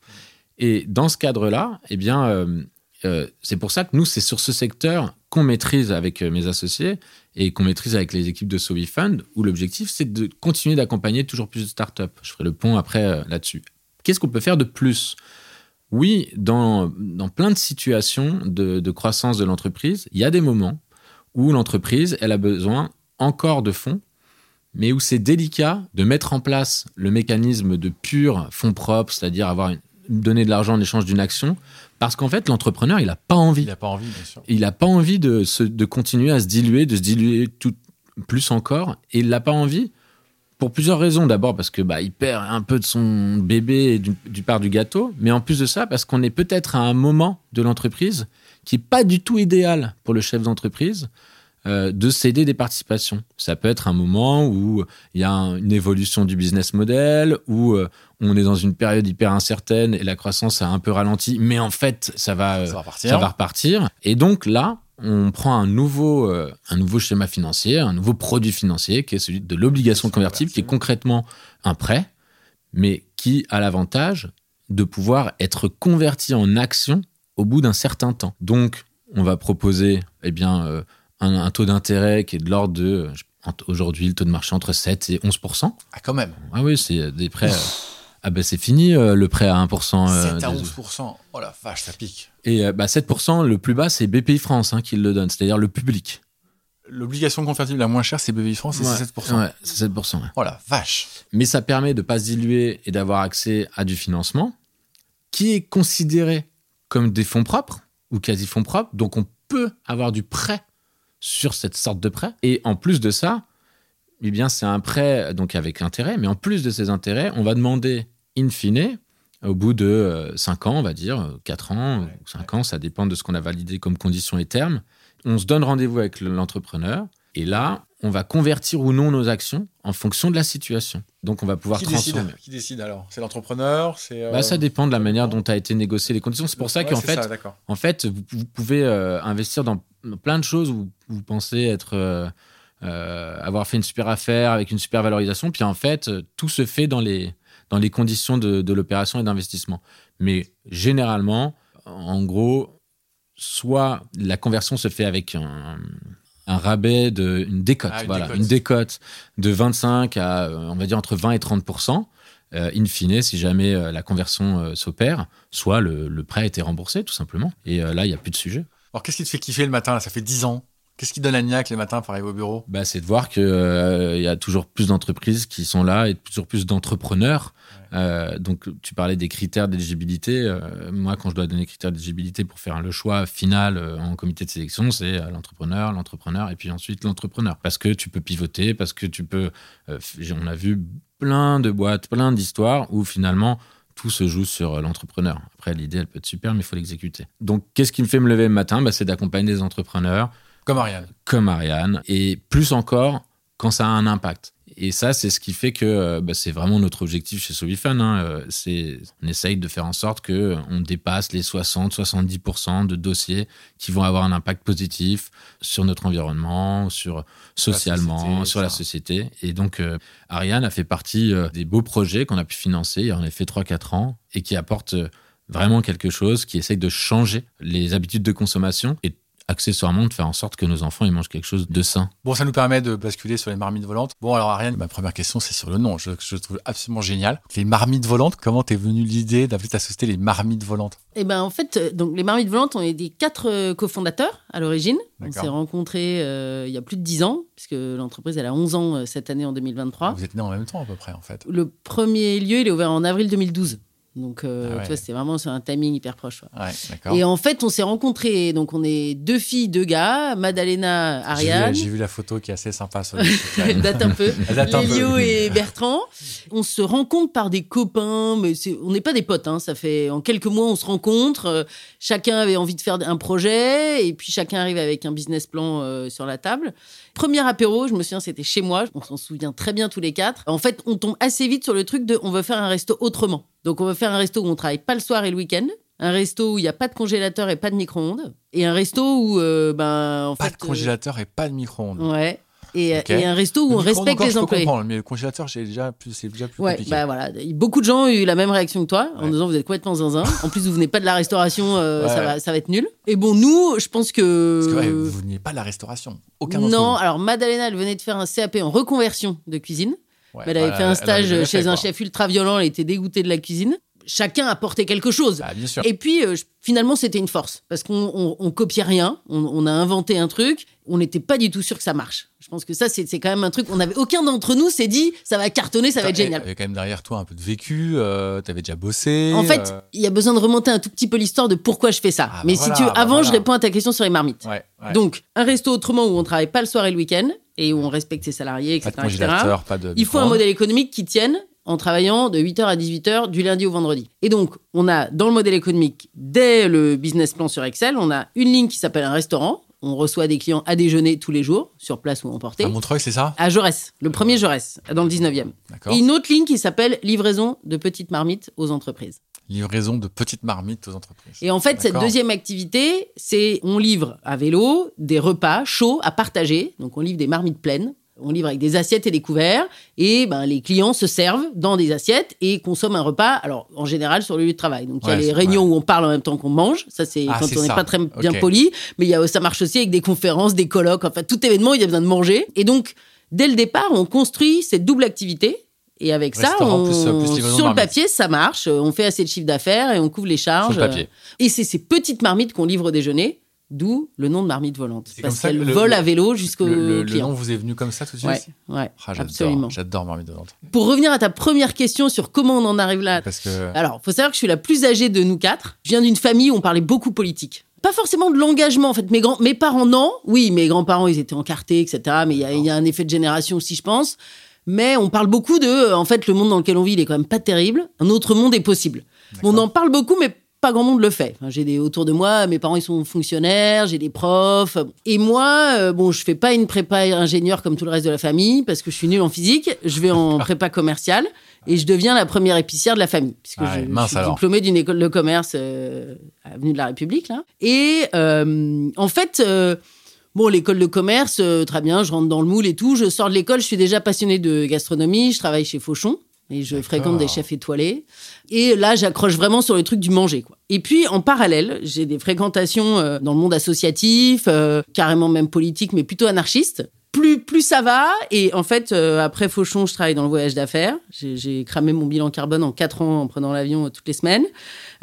Speaker 1: Et dans ce cadre-là, eh bien, euh, euh, c'est pour ça que nous, c'est sur ce secteur qu'on maîtrise avec euh, mes associés et qu'on maîtrise avec les équipes de Sovi Fund, où l'objectif, c'est de continuer d'accompagner toujours plus de startups. Je ferai le pont après là-dessus. Qu'est-ce qu'on peut faire de plus? Oui, dans, dans plein de situations de, de croissance de l'entreprise, il y a des moments où l'entreprise, elle a besoin encore de fonds mais où c'est délicat de mettre en place le mécanisme de pur fonds propres, c'est-à-dire avoir une, donner de l'argent en échange d'une action parce qu'en fait l'entrepreneur il n'a pas envie.
Speaker 2: Il n'a pas envie bien sûr.
Speaker 1: Il n'a pas envie de, de continuer à se diluer de se diluer tout plus encore. Et il n'a pas envie pour plusieurs raisons. D'abord parce que bah il perd un peu de son bébé du, du part du gâteau mais en plus de ça parce qu'on est peut-être à un moment de l'entreprise qui est pas du tout idéal pour le chef d'entreprise euh, de céder des participations. Ça peut être un moment où il y a une évolution du business model, où euh, on est dans une période hyper incertaine et la croissance a un peu ralenti, mais en fait, ça va, ça va, repartir. Et donc là, on prend un nouveau, euh, un nouveau schéma financier, un nouveau produit financier qui est celui de l'obligation convertible, qui est concrètement un prêt, mais qui a l'avantage de pouvoir être converti en action au bout d'un certain temps. Donc, on va proposer eh bien, un, taux d'intérêt qui est de l'ordre de. Aujourd'hui, le taux de marché entre 7 et 11
Speaker 2: Ah, quand même
Speaker 1: Ah oui, c'est des prêts. Euh, ah ben c'est fini euh, le prêt à 1%.
Speaker 2: Euh, 7 à 11%. Oh la vache, ça pique.
Speaker 1: Et euh, bah, 7%, le plus bas, c'est BPI France hein, qui le donne, c'est-à-dire le public.
Speaker 2: L'obligation convertible la moins chère, c'est BPI France et c'est 7%.
Speaker 1: Ouais, c'est 7%.
Speaker 2: Oh la vache.
Speaker 1: Mais ça permet de ne pas se diluer et d'avoir accès à du financement qui est considéré comme des fonds propres ou quasi fonds propres. Donc on peut avoir du prêt sur cette sorte de prêt. Et en plus de ça, eh bien, c'est un prêt donc avec intérêt, mais en plus de ces intérêts, on va demander in fine, au bout de 5 euh, ans, on va dire, 4 ans, 5 ans, ça dépend de ce qu'on a validé comme conditions et termes. On se donne rendez-vous avec l'entrepreneur et là, on va convertir ou non nos actions en fonction de la situation. Donc, on va pouvoir
Speaker 2: qui
Speaker 1: transformer.
Speaker 2: Décide Qui décide alors? C'est l'entrepreneur C'est
Speaker 1: bah, Ça dépend de la manière dont a été négocié les conditions. C'est pour ça qu'en fait, en fait, vous, pouvez euh, investir dans plein de choses où vous pensez être euh, euh, avoir fait une super affaire avec une super valorisation, puis en fait, tout se fait dans les, dans les conditions de, de l'opération et d'investissement. Mais généralement, en gros, soit la conversion se fait avec un, un rabais de une décote, ah, voilà, une décote de 25 à on va dire entre 20 et 30% euh, in fine, si jamais euh, la conversion euh, s'opère, soit le, le, prêt a été remboursé tout simplement. Et là, il n'y a plus de sujet.
Speaker 2: Alors, qu'est-ce qui te fait kiffer le matin Ça fait 10 ans. Qu'est-ce qui donne la niaque les matins pour arriver au bureau?
Speaker 1: Bah, C'est de voir qu'il il y a toujours plus d'entreprises qui sont là et toujours plus d'entrepreneurs euh, donc, tu parlais des critères d'éligibilité. Euh, moi, quand je dois donner des critères d'éligibilité pour faire le choix final euh, en comité de sélection, c'est l'entrepreneur, l'entrepreneur et puis ensuite l'entrepreneur. Parce que tu peux pivoter, parce que tu peux. on a vu plein de boîtes, plein d'histoires où finalement tout se joue sur l'entrepreneur. Après, l'idée, elle peut être super, mais il faut l'exécuter. Donc, qu'est-ce qui me fait me lever le matin? Bah, C'est d'accompagner des entrepreneurs
Speaker 2: Comme Ariane.
Speaker 1: Comme Ariane. Et plus encore quand ça a un impact. Et ça, c'est ce qui fait que euh, bah, c'est vraiment notre objectif chez Solifun. Hein. Euh, c'est, on essaye de faire en sorte que on dépasse les 60-70% de dossiers qui vont avoir un impact positif sur notre environnement, sur socialement,
Speaker 2: société,
Speaker 1: sur la société. Et donc, euh, Ariane a fait partie euh, des beaux projets qu'on a pu financer il y a en effet 3-4 ans et qui apportent euh, vraiment quelque chose, qui essaye de changer les habitudes de consommation et accessoirement de faire en sorte que nos enfants ils mangent quelque chose de sain.
Speaker 2: Bon, ça nous permet de basculer sur les marmites volantes. Bon, alors Ariane, ma première question, c'est sur le nom. Je, je le trouve absolument génial. Les marmites volantes, comment t'es venue l'idée d'appeler ta société les marmites volantes?
Speaker 3: Et ben en fait, euh, donc les marmites volantes, on est des quatre euh, cofondateurs à l'origine. On
Speaker 2: D'accord.
Speaker 3: s'est rencontrés euh, il y a plus de 10 ans, puisque l'entreprise elle a 11 ans euh, cette année en 2023.
Speaker 2: Vous êtes nés en même temps à peu près, en fait.
Speaker 3: Le premier lieu, il est ouvert en avril 2012. Donc, euh,
Speaker 2: Ah ouais.
Speaker 3: c'était vraiment sur un timing hyper proche. ouais. Et en fait, on s'est rencontrés. Donc, on est deux filles, deux gars, Madalena, Ariane.
Speaker 2: J'ai vu la photo qui est assez sympa sur.
Speaker 3: Elle date un peu.
Speaker 2: Elle date un peu.
Speaker 3: Et Bertrand. On se rencontre par des copains, mais on n'est pas des potes. hein. Ça fait en quelques mois, on se rencontre. euh, chacun avait envie de faire un projet, et puis chacun arrive avec un business plan euh, sur la table. Premier apéro, je me souviens, c'était chez moi. On s'en souvient très bien tous les quatre. En fait, on tombe assez vite sur le truc de on veut faire un resto autrement. Donc, on veut faire un resto où on travaille pas le soir et le week-end. Un resto où il n'y a pas de congélateur et pas de micro-ondes. Et un resto où, euh, ben, en
Speaker 2: Pas
Speaker 3: fait.
Speaker 2: de congélateur et pas de micro-ondes.
Speaker 3: euh, ouais. Et, un resto où
Speaker 2: Le
Speaker 3: on respecte
Speaker 2: encore,
Speaker 3: les
Speaker 2: je peux
Speaker 3: employés.
Speaker 2: comprendre, mais le congélateur, c'est déjà plus, c'est déjà plus
Speaker 3: Ouais,
Speaker 2: compliqué.
Speaker 3: bah voilà. Beaucoup de gens ont eu la même réaction que toi, en
Speaker 2: Ouais.
Speaker 3: disant vous êtes complètement zinzin. En plus, vous venez pas de la restauration, euh,
Speaker 2: Ouais,
Speaker 3: ça, va, ça va être nul. Et bon, nous, je pense que.
Speaker 2: Parce que vous veniez pas de la restauration. Aucun
Speaker 3: non, alors Madalena, elle venait de faire un CAP en reconversion de cuisine.
Speaker 2: Ouais,
Speaker 3: mais elle avait
Speaker 2: bah,
Speaker 3: fait un stage chez un chef ultra violent, elle était dégoûtée de la cuisine. Chacun apportait quelque chose.
Speaker 2: Bien sûr.
Speaker 3: Et puis, euh, finalement, c'était une force. Parce qu'on on, on copiait rien. On, on a inventé un truc. On n'était pas du tout sûr que ça marche. Je pense que ça, c'est quand même un truc. On avait aucun d'entre nous s'est dit, ça va cartonner, ça va être génial.
Speaker 2: Il y avait quand même derrière toi un peu de vécu, euh, t'avais déjà bossé.
Speaker 3: En fait,
Speaker 2: euh,
Speaker 3: il y a besoin de remonter un tout petit peu l'histoire de pourquoi je fais ça.
Speaker 2: Ah, bah
Speaker 3: Mais
Speaker 2: voilà,
Speaker 3: si tu veux,
Speaker 2: bah
Speaker 3: avant,
Speaker 2: voilà.
Speaker 3: je réponds à ta question sur les marmites.
Speaker 2: ouais, ouais.
Speaker 3: Donc, un resto autrement où on travaille pas le soir et le week-end et où on respecte ses salariés,
Speaker 2: pas
Speaker 3: etc.
Speaker 2: de
Speaker 3: etc.
Speaker 2: congélateur, pas de.
Speaker 3: Il faut un modèle économique qui tienne en travaillant de 8h à 18h du lundi au vendredi. Et donc, on a dans le modèle économique, dès le business plan sur Excel, on a une ligne qui s'appelle un restaurant. On reçoit des clients à déjeuner tous les jours, sur place ou emporté.
Speaker 2: À Montreuil, c'est ça?
Speaker 3: À Jaurès, le premier Jaurès, dans le 19e.
Speaker 2: D'accord.
Speaker 3: Et une autre ligne qui s'appelle livraison de petites marmites aux entreprises.
Speaker 2: Livraison de petites marmites aux entreprises.
Speaker 3: Et en fait, cette deuxième activité, c'est on livre à vélo des repas chauds à partager. Donc on livre des marmites pleines. On livre avec des assiettes et des couverts. Et ben, les clients se servent dans des assiettes et consomment un repas, alors en général sur le lieu de travail. Donc il y a les réunions où on parle en même temps qu'on mange. Ça, c'est
Speaker 2: Ah,
Speaker 3: quand on n'est pas très bien poli. Mais y a, ça marche aussi avec des conférences, des colloques. Enfin, tout événement, il y a besoin de manger. Et donc, dès le départ, on construit cette double activité. Et avec ça, on-
Speaker 2: plus, plus
Speaker 3: sur le papier, ça marche. On fait assez de chiffre d'affaires et on couvre les charges.
Speaker 2: Sur le papier.
Speaker 3: Et c'est ces petites marmites qu'on livre au déjeuner, d'où le nom de marmite volante. Parce qu'elles
Speaker 2: que le-
Speaker 3: volent
Speaker 2: le-
Speaker 3: à vélo jusqu'au
Speaker 2: Le, le- le
Speaker 3: client.
Speaker 2: nom vous est venu comme ça tout de suite
Speaker 3: Ouais, ouais,
Speaker 2: Ah, j'adore,
Speaker 3: absolument.
Speaker 2: J'adore marmite volante.
Speaker 3: Pour revenir à ta première question sur comment on en arrive là.
Speaker 2: Parce que.
Speaker 3: Alors, faut savoir que je suis la plus âgée de nous quatre. Je viens d'une famille où on parlait beaucoup politique. Pas forcément de l'engagement, en fait. Mes, grands, mes parents, non. Oui, mes grands-parents, ils étaient encartés, etc. Mais il y a- il y, a un effet de génération aussi, je pense. Mais on parle beaucoup de, euh, en fait, le monde dans lequel on vit, il est quand même pas terrible. Un autre monde est possible. On en parle beaucoup, mais pas grand monde le fait. Enfin, j'ai des autour de moi, mes parents ils sont fonctionnaires, j'ai des profs. Et moi, euh, bon, je fais pas une prépa ingénieur comme tout le reste de la famille parce que je suis nulle en physique. Je vais en prépa commerciale et je deviens la première épicière de la famille puisque
Speaker 2: Ah
Speaker 3: je, je suis
Speaker 2: alors.
Speaker 3: diplômée d'une école de commerce euh, avenue de la République là. Et euh, en fait. Bon, l'école de commerce, très bien, je rentre dans le moule et tout. Je sors de l'école, je suis déjà passionnée de gastronomie, je travaille chez Fauchon et je fréquente des chefs étoilés. Et là, j'accroche vraiment sur le truc du manger. Quoi. Et puis, en parallèle, j'ai des fréquentations euh, dans le monde associatif, euh, carrément même politique, mais plutôt anarchiste. Plus, plus ça va, et en fait, euh, après Fauchon, je travaille dans le voyage d'affaires. J'ai cramé mon bilan carbone en quatre ans en prenant l'avion euh, toutes les semaines.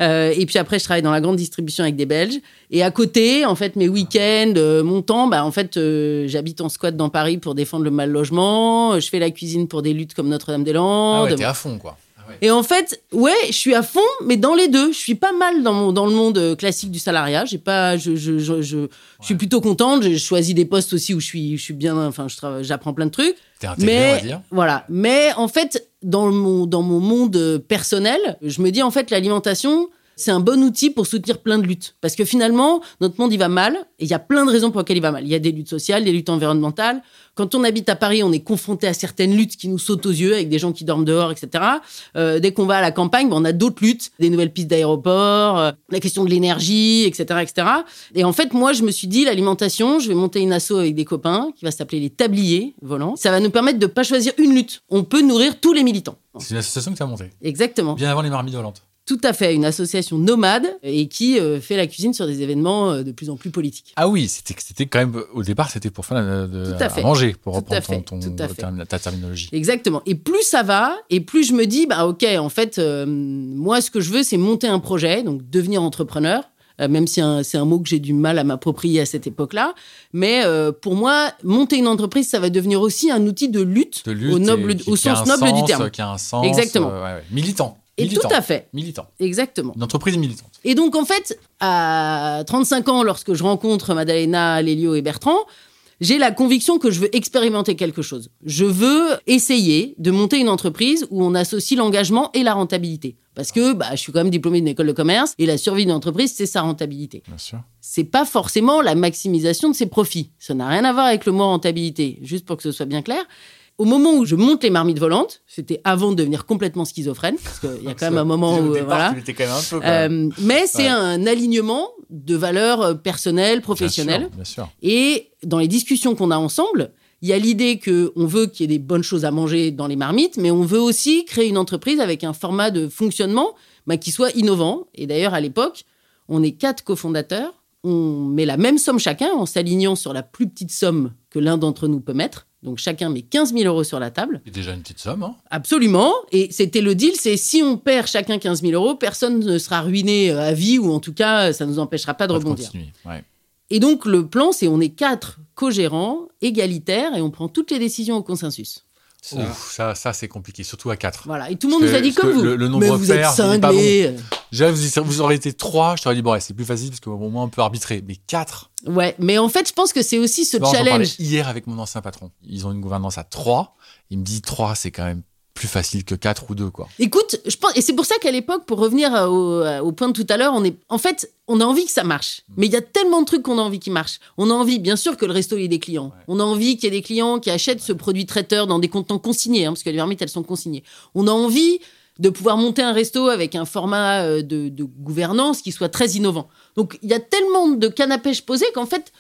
Speaker 3: Euh, et puis après, je travaille dans la grande distribution avec des Belges. Et à côté, en fait, mes week-ends, mon temps, bah, en fait, j'habite en squat dans Paris pour défendre le mal logement. Je fais la cuisine pour des luttes comme
Speaker 2: Ah
Speaker 3: Notre-Dame-des-Landes.
Speaker 2: ouais, t'es à fond, quoi.
Speaker 3: Et en fait, ouais, je suis à fond, mais dans les deux. Je suis pas mal dans, mon, dans le monde euh, classique du salariat. J'ai pas, je, je, je, je, suis plutôt contente. J'ai choisi des postes aussi où je suis, je suis bien, enfin, j'apprends plein de trucs.
Speaker 2: T'es intégré, on va
Speaker 3: Mais
Speaker 2: dire.
Speaker 3: voilà. Mais en fait, dans mon, dans mon monde euh, personnel, je me dis en fait, l'alimentation, c'est un bon outil pour soutenir plein de luttes. Parce que finalement, notre monde, il va mal, et il y a plein de raisons pour lesquelles il va mal. Il y a des luttes sociales, des luttes environnementales. Quand on habite à Paris, on est confronté à certaines luttes qui nous sautent aux yeux, avec des gens qui dorment dehors, etc. Euh, dès qu'on va à la campagne, ben, on a d'autres luttes, des nouvelles pistes d'aéroport, euh, la question de l'énergie, etc., etc. Et en fait, moi, je me suis dit, l'alimentation, je vais monter une asso avec des copains, qui va s'appeler les tabliers volants. Ça va nous permettre de pas choisir une lutte. On peut nourrir tous les militants.
Speaker 2: C'est une association que tu as montée.
Speaker 3: Exactement.
Speaker 2: Bien avant les marmites volantes.
Speaker 3: Tout à fait, une association nomade et qui euh, fait la cuisine sur des événements euh, de plus en plus politiques.
Speaker 2: Ah oui, c'était quand même au départ c'était pour faire de,
Speaker 3: Tout à fait.
Speaker 2: manger pour
Speaker 3: Tout à
Speaker 2: reprendre
Speaker 3: fait,
Speaker 2: ton,
Speaker 3: tout
Speaker 2: ton-
Speaker 3: à fait.
Speaker 2: termi- ta terminologie.
Speaker 3: Exactement. Et plus ça va, et plus je me dis, bah ok, en fait, euh, moi, ce que je veux, c'est monter un projet, donc devenir entrepreneur. même si c'est un mot que j'ai du mal à m'approprier à cette époque-là. Mais pour moi, monter une entreprise, ça va devenir aussi un outil de lutte,
Speaker 2: De lutte
Speaker 3: au, noble,
Speaker 2: et qui-
Speaker 3: au
Speaker 2: qui
Speaker 3: sens noble du terme.
Speaker 2: Qui a un sens.
Speaker 3: Exactement.
Speaker 2: ouais, ouais. Militant.
Speaker 3: Et
Speaker 2: Militant.
Speaker 3: tout à fait.
Speaker 2: Militant.
Speaker 3: Exactement.
Speaker 2: Une entreprise militante.
Speaker 3: Et donc, en fait, à 35 ans, lorsque je rencontre Madalena, Lélio et Bertrand, j'ai la conviction que je veux expérimenter quelque chose. Je veux essayer de monter une entreprise où on associe l'engagement et la rentabilité. Parce que bah, je suis quand même diplômé d'une école de commerce et la survie d'une entreprise, c'est sa rentabilité.
Speaker 2: Bien sûr.
Speaker 3: C'est pas forcément la maximisation de ses profits. Ça n'a rien à voir avec le mot rentabilité, juste pour que ce soit bien clair. Au moment où je monte les marmites volantes, c'était avant de devenir complètement schizophrène, parce qu'il y a quand même un moment où...
Speaker 2: Au
Speaker 3: euh,
Speaker 2: départ,
Speaker 3: voilà.
Speaker 2: quand même un peu. quand même.
Speaker 3: Euh, mais c'est
Speaker 2: Ouais.
Speaker 3: un alignement de valeurs euh, personnelles, professionnelles.
Speaker 2: Bien sûr.
Speaker 3: Et dans les discussions qu'on a ensemble, il y a l'idée que on veut qu'il y ait des bonnes choses à manger dans les marmites, mais on veut aussi créer une entreprise avec un format de fonctionnement bah, qui soit innovant. Et d'ailleurs, à l'époque, on est quatre cofondateurs. On met la même somme chacun en s'alignant sur la plus petite somme que l'un d'entre nous peut mettre. Donc chacun met 15 000 euros sur la table.
Speaker 2: C'est déjà une petite somme. Hein.
Speaker 3: Absolument. Et c'était le deal, c'est si on perd chacun 15 000 euros, personne ne sera ruiné euh, à vie ou en tout cas, ça ne nous empêchera pas de rebondir.
Speaker 2: Ouais.
Speaker 3: Et donc, le plan, c'est on est quatre co-gérants, égalitaires, et on prend toutes les décisions au consensus.
Speaker 1: Ça,
Speaker 2: Ouf, ça, ça c'est compliqué, surtout à 4.
Speaker 3: Voilà. Et tout le monde nous a dit comme vous.
Speaker 2: le- le nombre
Speaker 3: Mais vous êtes
Speaker 2: pair, pas
Speaker 3: cinglés.
Speaker 2: Déjà, vous, vous auriez été 3, je t'aurais dit, bon, ouais, c'est plus facile parce qu'au moins on peut arbitrer. Mais 4,
Speaker 3: Ouais. Mais en fait, je pense que c'est aussi ce
Speaker 2: parlais
Speaker 3: challenge.
Speaker 2: hier avec mon ancien patron. Ils ont une gouvernance à 3. Il me dit 3, c'est quand même plus facile que 4 ou 2, quoi.
Speaker 3: Écoute, je pense, et c'est pour ça qu'à l'époque, pour revenir euh, au, euh, au point de tout à l'heure, on est, en fait, on a envie que ça marche. Mais il y a tellement de trucs qu'on a envie qui marchent. On a envie, bien sûr, que le resto ait des clients. On a envie qu'il y ait des clients qui achètent ce produit traiteur dans des contenants consignés, hein, parce que les marmites, elles sont consignées. On a envie de pouvoir monter un resto avec un format euh, de, de gouvernance qui soit très innovant. Donc, il y a tellement de cannes à pêche posées qu'en fait,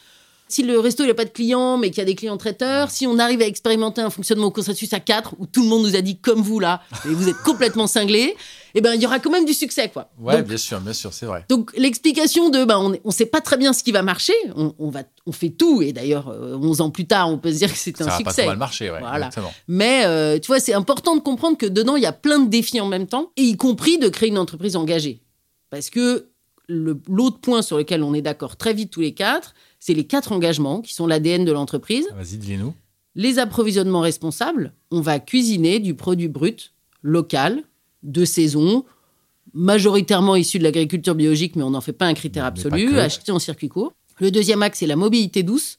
Speaker 3: si le resto n'a pas de clients, mais qu'il y a des clients traiteurs, si on arrive à expérimenter un fonctionnement au consensus à 4, où tout le monde nous a dit comme vous là, et vous êtes complètement cinglés, eh ben il y aura quand même du succès quoi.
Speaker 2: Ouais,
Speaker 3: Donc,
Speaker 2: bien sûr, bien sûr, c'est vrai.
Speaker 3: donc l'explication de ben, on ne sait pas très bien ce qui va marcher, on, on va, on fait tout, et d'ailleurs euh, 11 ans plus tard, on peut se dire que c'est
Speaker 2: Ça
Speaker 3: un
Speaker 2: va pas
Speaker 3: succès.
Speaker 2: trop mal marcher, ouais.
Speaker 3: Voilà.
Speaker 2: Exactement.
Speaker 3: Mais euh, tu vois, c'est important de comprendre que dedans, il y a plein de défis en même temps, et y compris de créer une entreprise engagée. Parce que l'autre point sur lequel on est d'accord très vite tous les quatre, c'est les quatre engagements qui sont l'ADN de l'entreprise.
Speaker 2: Vas-y, dis-nous.
Speaker 3: Les approvisionnements responsables, on va cuisiner du produit brut, local, de saison, majoritairement issu de l'agriculture biologique, mais on n'en fait pas un critère
Speaker 2: Mais
Speaker 3: absolu, acheté en circuit court. Le deuxième axe, c'est la mobilité douce.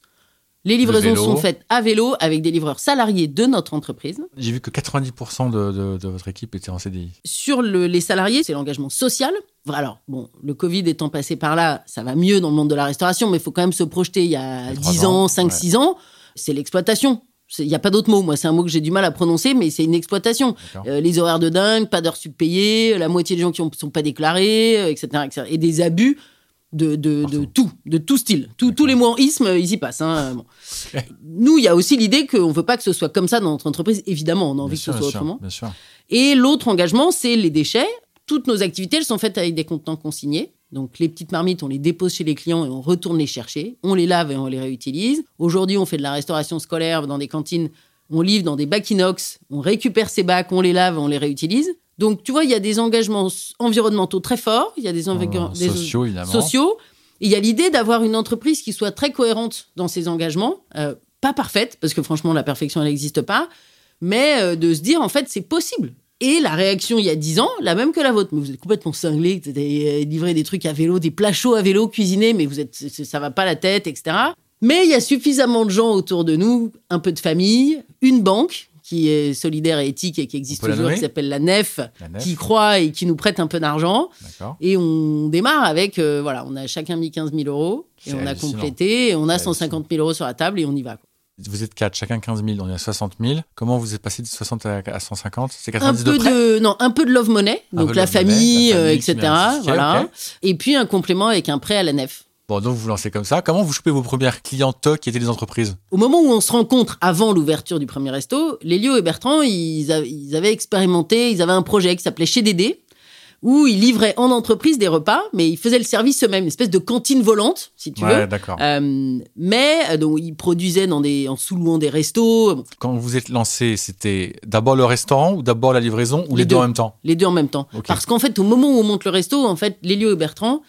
Speaker 3: Les livraisons sont faites à vélo avec des livreurs salariés de notre entreprise.
Speaker 2: J'ai vu que 90% de, de- de votre équipe était en CDI.
Speaker 3: Sur le- les salariés, c'est l'engagement social. Alors, bon, le Covid étant passé par là, ça va mieux dans le monde de la restauration, mais il faut quand même se projeter il y a
Speaker 2: Il y a trois
Speaker 3: 10
Speaker 2: ans,
Speaker 3: ans, 5,
Speaker 2: ouais.
Speaker 3: 6 ans. C'est l'exploitation. Il n'y a pas d'autre mot. Moi, c'est un mot que j'ai du mal à prononcer, mais c'est une exploitation. Euh, les horaires de dingue, pas d'heures subpayées, la moitié des gens qui ne sont pas déclarés, euh, etc., etc. Et des abus de, de, de tout, de tout style. Tous- tous les mots en isme, ils y passent. hein. Bon. Nous, il y a aussi l'idée qu'on ne veut pas que ce soit comme ça dans notre entreprise. Évidemment, on a envie
Speaker 2: Bien
Speaker 3: que
Speaker 2: sûr,
Speaker 3: ce soit autrement.
Speaker 2: bien sûr.
Speaker 3: Et l'autre engagement, c'est les déchets. Toutes nos activités, elles sont faites avec des contenants consignés. Donc les petites marmites, on les dépose chez les clients et on retourne les chercher. On les lave et on les réutilise. Aujourd'hui, on fait de la restauration scolaire dans des cantines. On livre dans des bacs inox. On récupère ces bacs, on les lave et on les réutilise. Donc tu vois, il y a des engagements environnementaux très forts. Il y a des, enga-
Speaker 2: Euh,
Speaker 3: des-
Speaker 2: sociaux, évidemment.
Speaker 3: sociaux. Et il y a l'idée d'avoir une entreprise qui soit très cohérente dans ses engagements. Euh, pas parfaite, parce que franchement, la perfection, elle n'existe pas. Mais euh, de se dire, en fait, c'est possible. Et la réaction il y a 10 ans, la même que la vôtre. Mais vous êtes complètement cinglés, vous avez euh, livré des trucs à vélo, des plats chauds à vélo cuisinés, mais vous êtes, ça va pas la tête, etc. Mais il y a suffisamment de gens autour de nous, un peu de famille, une banque qui est solidaire et éthique et qui existe toujours, qui s'appelle la Nef,
Speaker 2: La nef.
Speaker 3: qui croit et qui nous prête un peu d'argent. Et on démarre avec, euh, voilà, on a chacun mis 15 000 euros et on a complété et on a
Speaker 2: C'est
Speaker 3: 150 000 euros sur la table et on y va. quoi.
Speaker 2: Vous êtes quatre, chacun 15 000, on est à 60 000. Comment vous êtes passé de 60 à à 150 C'est
Speaker 3: Un
Speaker 2: 90 de
Speaker 3: peu
Speaker 2: près?
Speaker 3: de, non, un peu de love money,
Speaker 2: Un
Speaker 3: donc la
Speaker 2: money,
Speaker 3: famille,
Speaker 2: la famille
Speaker 3: euh, etc.
Speaker 2: un
Speaker 3: Voilà. Et puis un complément avec un prêt à la Nef.
Speaker 2: Bon, donc vous vous lancez comme ça. Comment vous chopez vos premières clientes qui étaient des entreprises
Speaker 3: Au moment où on se rencontre avant l'ouverture du premier resto, Lélio et Bertrand, ils, a- ils avaient expérimenté, ils avaient un projet qui s'appelait Chez Dédé, où ils livraient en entreprise des repas, mais ils faisaient le service eux-mêmes, une espèce de cantine volante, si tu
Speaker 2: Ouais,
Speaker 3: veux.
Speaker 2: d'accord.
Speaker 3: Euh, mais euh, donc ils produisaient dans des, en sous-louant des restos,
Speaker 2: Quand vous êtes lancé, c'était d'abord le restaurant ou d'abord la livraison ou les,
Speaker 3: Les
Speaker 2: deux
Speaker 3: deux.
Speaker 2: en même temps
Speaker 3: les deux en même temps. Parce qu'en fait, au moment où on monte le resto, en fait, Lélio et Bertrand,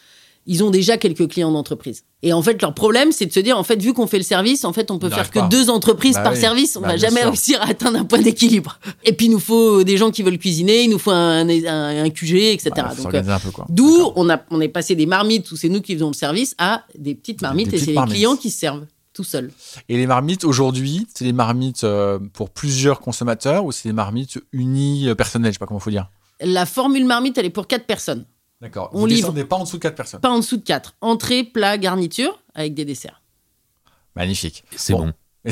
Speaker 3: ils ont déjà quelques clients d'entreprise. Et en fait, leur problème, c'est de se dire, en fait, vu qu'on fait le service, en fait, on peut faire que deux entreprises
Speaker 2: Bah
Speaker 3: par
Speaker 2: oui.
Speaker 3: service. On
Speaker 2: Bah,
Speaker 3: va jamais
Speaker 2: sûr.
Speaker 3: réussir à atteindre un point d'équilibre. Et puis, il nous faut des gens qui veulent cuisiner, il nous faut un, un, un QG, etc.
Speaker 2: Faut
Speaker 3: Donc, euh, D'où on, a, on est passé des marmites où c'est nous qui faisons le service à des petites marmites
Speaker 2: des
Speaker 3: et c'est les clients qui se servent tout seuls.
Speaker 2: Et les marmites aujourd'hui, c'est des marmites euh, pour plusieurs consommateurs ou c'est des marmites unies euh, je sais pas comment faut dire?
Speaker 3: La formule marmite, elle est pour quatre personnes,
Speaker 2: D'accord.
Speaker 3: On
Speaker 2: Vous
Speaker 3: livre.
Speaker 2: descendez pas en dessous de quatre personnes.
Speaker 3: pas en dessous de quatre. Entrée, plat, garniture, avec des desserts.
Speaker 2: Magnifique.
Speaker 1: C'est
Speaker 2: Bon.
Speaker 1: bon.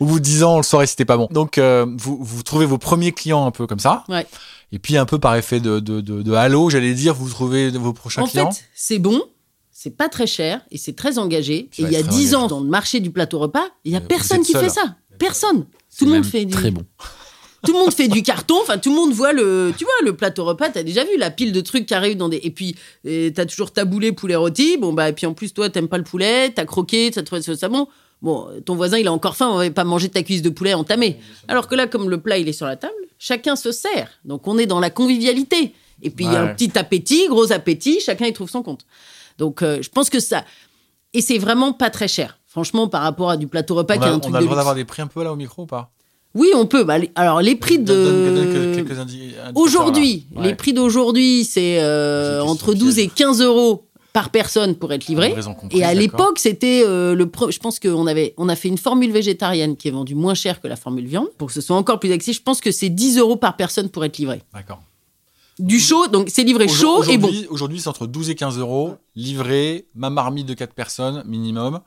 Speaker 2: Au bout de 10 ans, on le saurait si c'était pas bon. Donc, euh, vous, vous trouvez vos premiers clients un peu comme ça.
Speaker 3: Ouais.
Speaker 2: Et puis, un peu par effet de, de, de, de halo, j'allais dire, vous trouvez vos prochains
Speaker 3: En
Speaker 2: clients.
Speaker 3: fait, c'est bon, c'est pas très cher et c'est très engagé.
Speaker 2: Ça
Speaker 3: Et il y a
Speaker 2: être très
Speaker 3: 10 ans, dans le marché du plateau repas, il y a
Speaker 2: Euh,
Speaker 3: personne qui
Speaker 2: seul.
Speaker 3: fait ça. Personne. Tout le monde fait du
Speaker 1: Très bon.
Speaker 3: Tout le monde fait du carton. Enfin, tout le monde voit le, tu vois, le plateau repas. T'as déjà vu la pile de trucs qui arrivent dans des. Et puis, t'as toujours taboulé poulet rôti. Bon bah, et puis en plus, toi, t'aimes pas le poulet. T'as croqué. T'as trouvé ça bon. Bon, ton voisin, il a encore faim. On va pas manger ta cuisse de poulet entamée. Alors que là, comme le plat, il est sur la table, chacun se sert. Donc, on est dans la convivialité. Et puis, il y a un petit appétit, gros appétit. Chacun y trouve son compte. Donc, euh, je pense que ça. Et c'est vraiment pas très cher. Franchement, par rapport à du plateau repas
Speaker 2: on
Speaker 3: qui est un
Speaker 2: on
Speaker 3: truc
Speaker 2: a le droit d'avoir des prix un peu là au micro ou pas?
Speaker 3: Oui, on peut. Bah, les- alors, les prix de.
Speaker 2: Indicateurs,
Speaker 3: Aujourd'hui.
Speaker 2: Ouais.
Speaker 3: les prix d'aujourd'hui, c'est euh, entre
Speaker 2: sur le
Speaker 3: 12
Speaker 2: pied.
Speaker 3: et 15 euros par personne pour être livré.
Speaker 2: Comprise,
Speaker 3: Et à l'époque, c'était euh, le. Je pense qu'on avait, on a fait une formule végétarienne qui est vendue moins cher que la formule viande pour que ce soit encore plus accessible. Je pense que c'est 10 euros par personne pour être livré.
Speaker 2: D'accord.
Speaker 3: Du chaud, donc c'est livré chaud et bon.
Speaker 2: Aujourd'hui, c'est entre 12 et 15 euros, livré, ma marmite de 4 personnes minimum.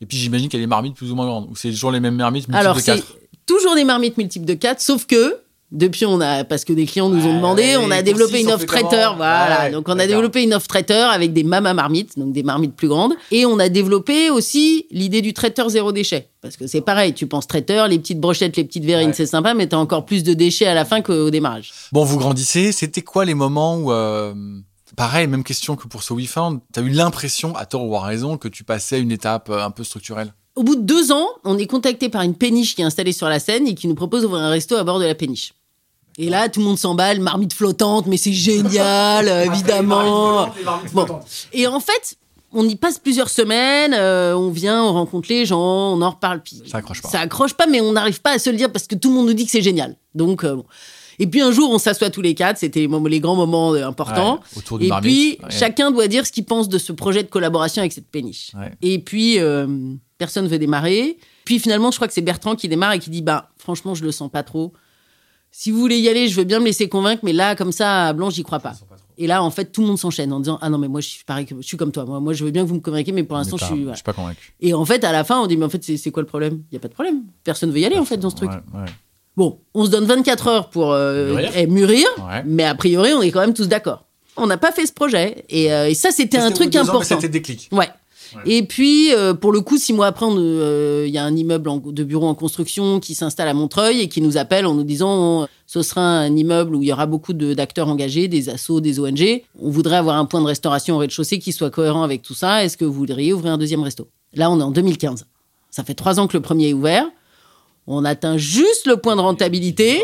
Speaker 2: Et puis j'imagine a des marmites plus ou moins grandes, ou c'est toujours les mêmes marmites
Speaker 3: Alors
Speaker 2: de
Speaker 3: c'est
Speaker 2: 4.
Speaker 3: Toujours des marmites multiples de 4, sauf que depuis on a parce que des clients nous ont
Speaker 2: Ouais,
Speaker 3: demandé, on a développé une offre traiteur, voilà.
Speaker 2: Ouais,
Speaker 3: donc on a développé une offre traiteur avec des mamas marmites, donc des marmites plus grandes, et on a développé aussi l'idée du traiteur zéro déchet, parce que c'est pareil, tu penses traiteur, les petites brochettes, les petites verrines,
Speaker 2: Ouais.
Speaker 3: c'est sympa, mais t'as encore plus de déchets à la fin qu'au démarrage.
Speaker 2: Bon, vous grandissez, c'était quoi les moments où... euh, Pareil, même question que pour ce WeFound, t'as eu l'impression, à tort ou à raison, que tu passais à une étape euh, un peu structurelle?
Speaker 3: Au bout de deux ans, on est contacté par une péniche qui est installée sur la Seine et qui nous propose d'ouvrir un resto à bord de la péniche. Et là, tout le monde s'emballe, marmite flottante, mais c'est génial, évidemment. Bon. Et en fait, on y passe plusieurs semaines, euh, on vient, on rencontre les gens, on en reparle. Puis
Speaker 2: Ça accroche pas.
Speaker 3: Ça accroche pas, mais on n'arrive pas à se le dire parce que tout le monde nous dit que c'est génial. Donc, euh, bon. Et puis un jour, on s'assoit tous les quatre, c'était les, grands moments euh, importants.
Speaker 2: Ouais, autour d'une
Speaker 3: Et
Speaker 2: marmite.
Speaker 3: puis,
Speaker 2: Ouais.
Speaker 3: chacun doit dire ce qu'il pense de ce projet de collaboration avec cette péniche.
Speaker 2: Ouais.
Speaker 3: Et puis, euh, personne veut démarrer. Puis finalement, je crois que c'est Bertrand qui démarre et qui dit Bah, franchement, je le sens pas trop. Si vous voulez y aller, je veux bien me laisser convaincre, mais là, comme ça, à Blanche, j'y crois pas. Et là, en fait, tout le monde s'enchaîne en disant Ah non, mais moi, je suis pareil je suis comme toi. Moi, moi je veux bien que vous me convainquiez, mais pour l'instant, je suis.
Speaker 2: je suis pas convaincu.
Speaker 3: Et en fait, à la fin, on dit Mais en fait, c'est quoi le problème? Il y a pas de problème. Personne veut y aller, en fait, dans ce truc.
Speaker 2: Ouais, ouais.
Speaker 3: Bon, on se donne 24 heures pour euh,
Speaker 2: Mûrir.
Speaker 3: eh, mûrir,
Speaker 2: Ouais.
Speaker 3: mais a priori, on est quand même tous d'accord. On n'a pas fait ce projet. Et, euh, et ça, c'était un truc important.
Speaker 2: C'était déclic.
Speaker 3: Ouais. Et puis, euh, pour le coup, six mois après, euh, il y a un immeuble en- de bureaux en construction qui s'installe à Montreuil et qui nous appelle en nous disant ce sera un immeuble où il y aura beaucoup d'acteurs engagés, des assos, des ONG. On voudrait avoir un point de restauration au rez-de-chaussée qui soit cohérent avec tout ça. Est-ce que vous voudriez ouvrir un deuxième resto? Là, on est en 2015. Ça fait trois ans que le premier est ouvert. On atteint juste le point de rentabilité.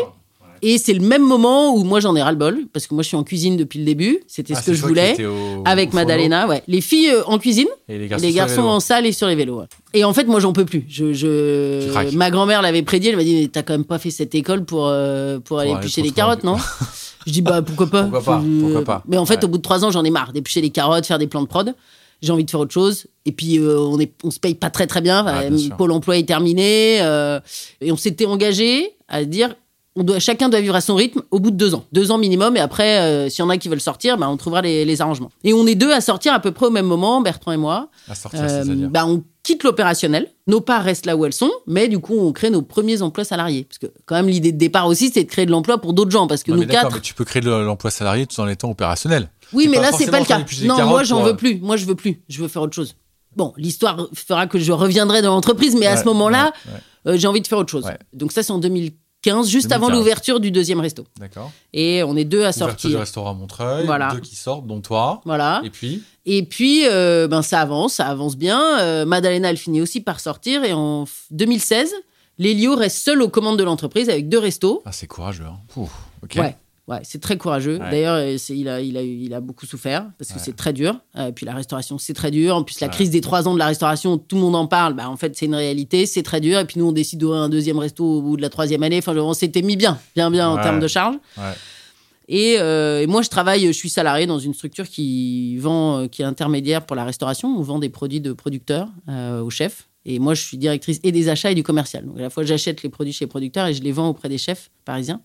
Speaker 3: Et c'est le même moment où moi j'en ai ras-le-bol, parce que moi je suis en cuisine depuis le début, c'était
Speaker 2: Ah,
Speaker 3: ce que je voulais,
Speaker 2: au-
Speaker 3: avec
Speaker 2: au
Speaker 3: Madalena, ouais. Les filles euh, en cuisine,
Speaker 2: Et les
Speaker 3: et
Speaker 2: garçons,
Speaker 3: les en salle et sur les vélos. ouais. Et en fait, moi, j'en peux plus. Je. Ma grand-mère l'avait prédit. Elle m'a dit, mais t'as quand même pas fait cette école pour, euh, pour, aller éplucher les
Speaker 2: te
Speaker 3: carottes, non? Je dis, bah, pourquoi pas
Speaker 2: Pourquoi pas,
Speaker 3: Je-
Speaker 2: pourquoi pas.
Speaker 3: Mais en fait,
Speaker 2: Ouais.
Speaker 3: au bout de trois ans, j'en ai marre d'éplucher les carottes, faire des plans de prod. j'ai envie de faire autre chose. Et puis, euh, on, est, on se paye pas très très bien.
Speaker 2: Ouais,
Speaker 3: Enfin,
Speaker 2: bien.
Speaker 3: Pôle emploi est terminé. euh, et on s'était engagé à dire on doit, chacun doit vivre à son rythme au bout de deux ans. Deux ans minimum. Et après, euh, s'il y en a qui veulent sortir, bah, on trouvera les, les arrangements. Et on est deux à sortir à peu près au même moment, Bertrand et moi.
Speaker 2: À sortir,
Speaker 3: Euh, bah, on quitte l'opérationnel. Nos parts restent là où elles sont, mais du coup, on crée nos premiers emplois salariés. Parce que, quand même, l'idée de départ aussi, c'est de créer de l'emploi pour d'autres gens. Parce que
Speaker 2: Ouais,
Speaker 3: nous
Speaker 2: mais d'accord,
Speaker 3: quatre.
Speaker 2: mais tu peux créer de l'emploi salarié tout en étant opérationnel.
Speaker 3: Oui, mais là, c'est pas le cas. Non, moi, j'en
Speaker 2: pour,
Speaker 3: veux
Speaker 2: euh,
Speaker 3: plus. Moi, je veux plus. Je veux faire autre chose. Bon, l'histoire fera que je reviendrai dans l'entreprise, mais à ce moment-là,
Speaker 2: ouais, ouais.
Speaker 3: euh, j'ai envie de faire autre chose. Donc, ça, c'est en 2015, juste avant
Speaker 2: 2015.
Speaker 3: l'ouverture du deuxième resto.
Speaker 2: D'accord.
Speaker 3: Et on est deux à
Speaker 2: Ouverture du
Speaker 3: sortir.
Speaker 2: restaurant à Montreuil,
Speaker 3: Voilà.
Speaker 2: deux qui sortent, dont toi.
Speaker 3: Voilà.
Speaker 2: Et puis,
Speaker 3: Et puis, euh, ben, ça avance, ça avance bien. Euh, Madalena, elle finit aussi par sortir. Et en f- 2016, Lélio reste seul aux commandes de l'entreprise avec deux restos.
Speaker 2: ah, c'est courageux. Hein. Ok.
Speaker 3: Ouais, ouais, c'est très courageux.
Speaker 2: Ouais.
Speaker 3: D'ailleurs, euh, il a, il, a, eu- il a beaucoup souffert parce que
Speaker 2: Ouais.
Speaker 3: c'est très dur. Euh, puis la restauration, c'est très dur. En plus, la
Speaker 2: Ouais.
Speaker 3: crise des trois ans de la restauration, tout le monde en parle. Bah, en fait, c'est une réalité, c'est très dur. Et puis nous, on décide d'ouvrir un deuxième resto au bout de la troisième année. Enfin, on s'était mis bien, bien, bien en termes de charge.
Speaker 2: Ouais.
Speaker 3: Et, euh, et moi, je travaille, je suis salarié dans une structure qui vend, qui est intermédiaire pour la restauration. On vend des produits de producteurs euh, aux chefs. Et moi, je suis directrice et des achats et du commercial. Donc, à la fois, j'achète les produits chez les producteurs et je les vends auprès des chefs parisiens.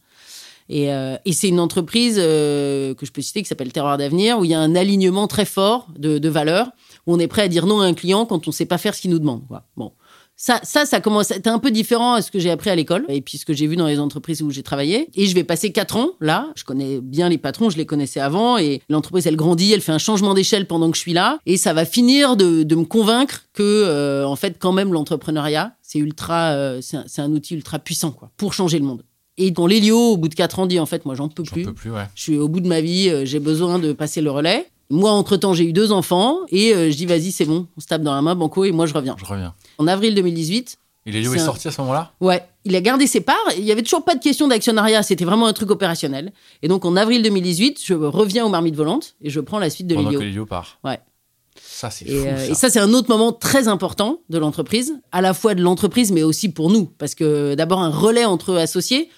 Speaker 3: Et, euh, et c'est une entreprise euh, que je peux citer qui s'appelle Terroir d'avenir, où il y a un alignement très fort de, de valeurs, où on est prêt à dire non à un client quand on ne sait pas faire ce qu'il nous demande. quoi. Bon. Ça, ça, ça commence à un peu différent à ce que j'ai appris à l'école et puis ce que j'ai vu dans les entreprises où j'ai travaillé. Et je vais passer quatre ans là. Je connais bien les patrons, je les connaissais avant et l'entreprise elle grandit, elle fait un changement d'échelle pendant que je suis là et ça va finir de, de me convaincre que euh, en fait quand même l'entrepreneuriat c'est ultra, euh, c'est un, un outil ultra puissant quoi pour changer le monde. Et quand Lélio au bout de quatre ans dit en fait moi j'en peux plus,
Speaker 2: peux plus, ouais.
Speaker 3: je suis au bout de ma vie, euh, j'ai besoin de passer le relais. Moi, entre-temps, j'ai eu deux enfants et euh, je dis, vas-y, c'est bon, on se tape dans la main, banco, et moi, je reviens.
Speaker 2: Je reviens.
Speaker 3: En avril 2018,
Speaker 2: Et Lélio
Speaker 3: C'est
Speaker 2: est
Speaker 3: un-
Speaker 2: sorti à ce moment-là?
Speaker 3: Ouais, il a gardé ses parts. Il y avait toujours pas de question d'actionnariat, c'était vraiment un truc opérationnel. Et donc, en avril 2018, je reviens aux marmites volantes et je prends la suite de
Speaker 2: Pendant
Speaker 3: Lélio.
Speaker 2: que Lélio part.
Speaker 3: Ouais.
Speaker 2: Ça, c'est
Speaker 3: Et,
Speaker 2: fou.
Speaker 3: euh,
Speaker 2: ça.
Speaker 3: et ça, c'est un autre moment très important de l'entreprise, à la fois de l'entreprise, mais aussi pour nous. Parce que d'abord, un relais entre associés.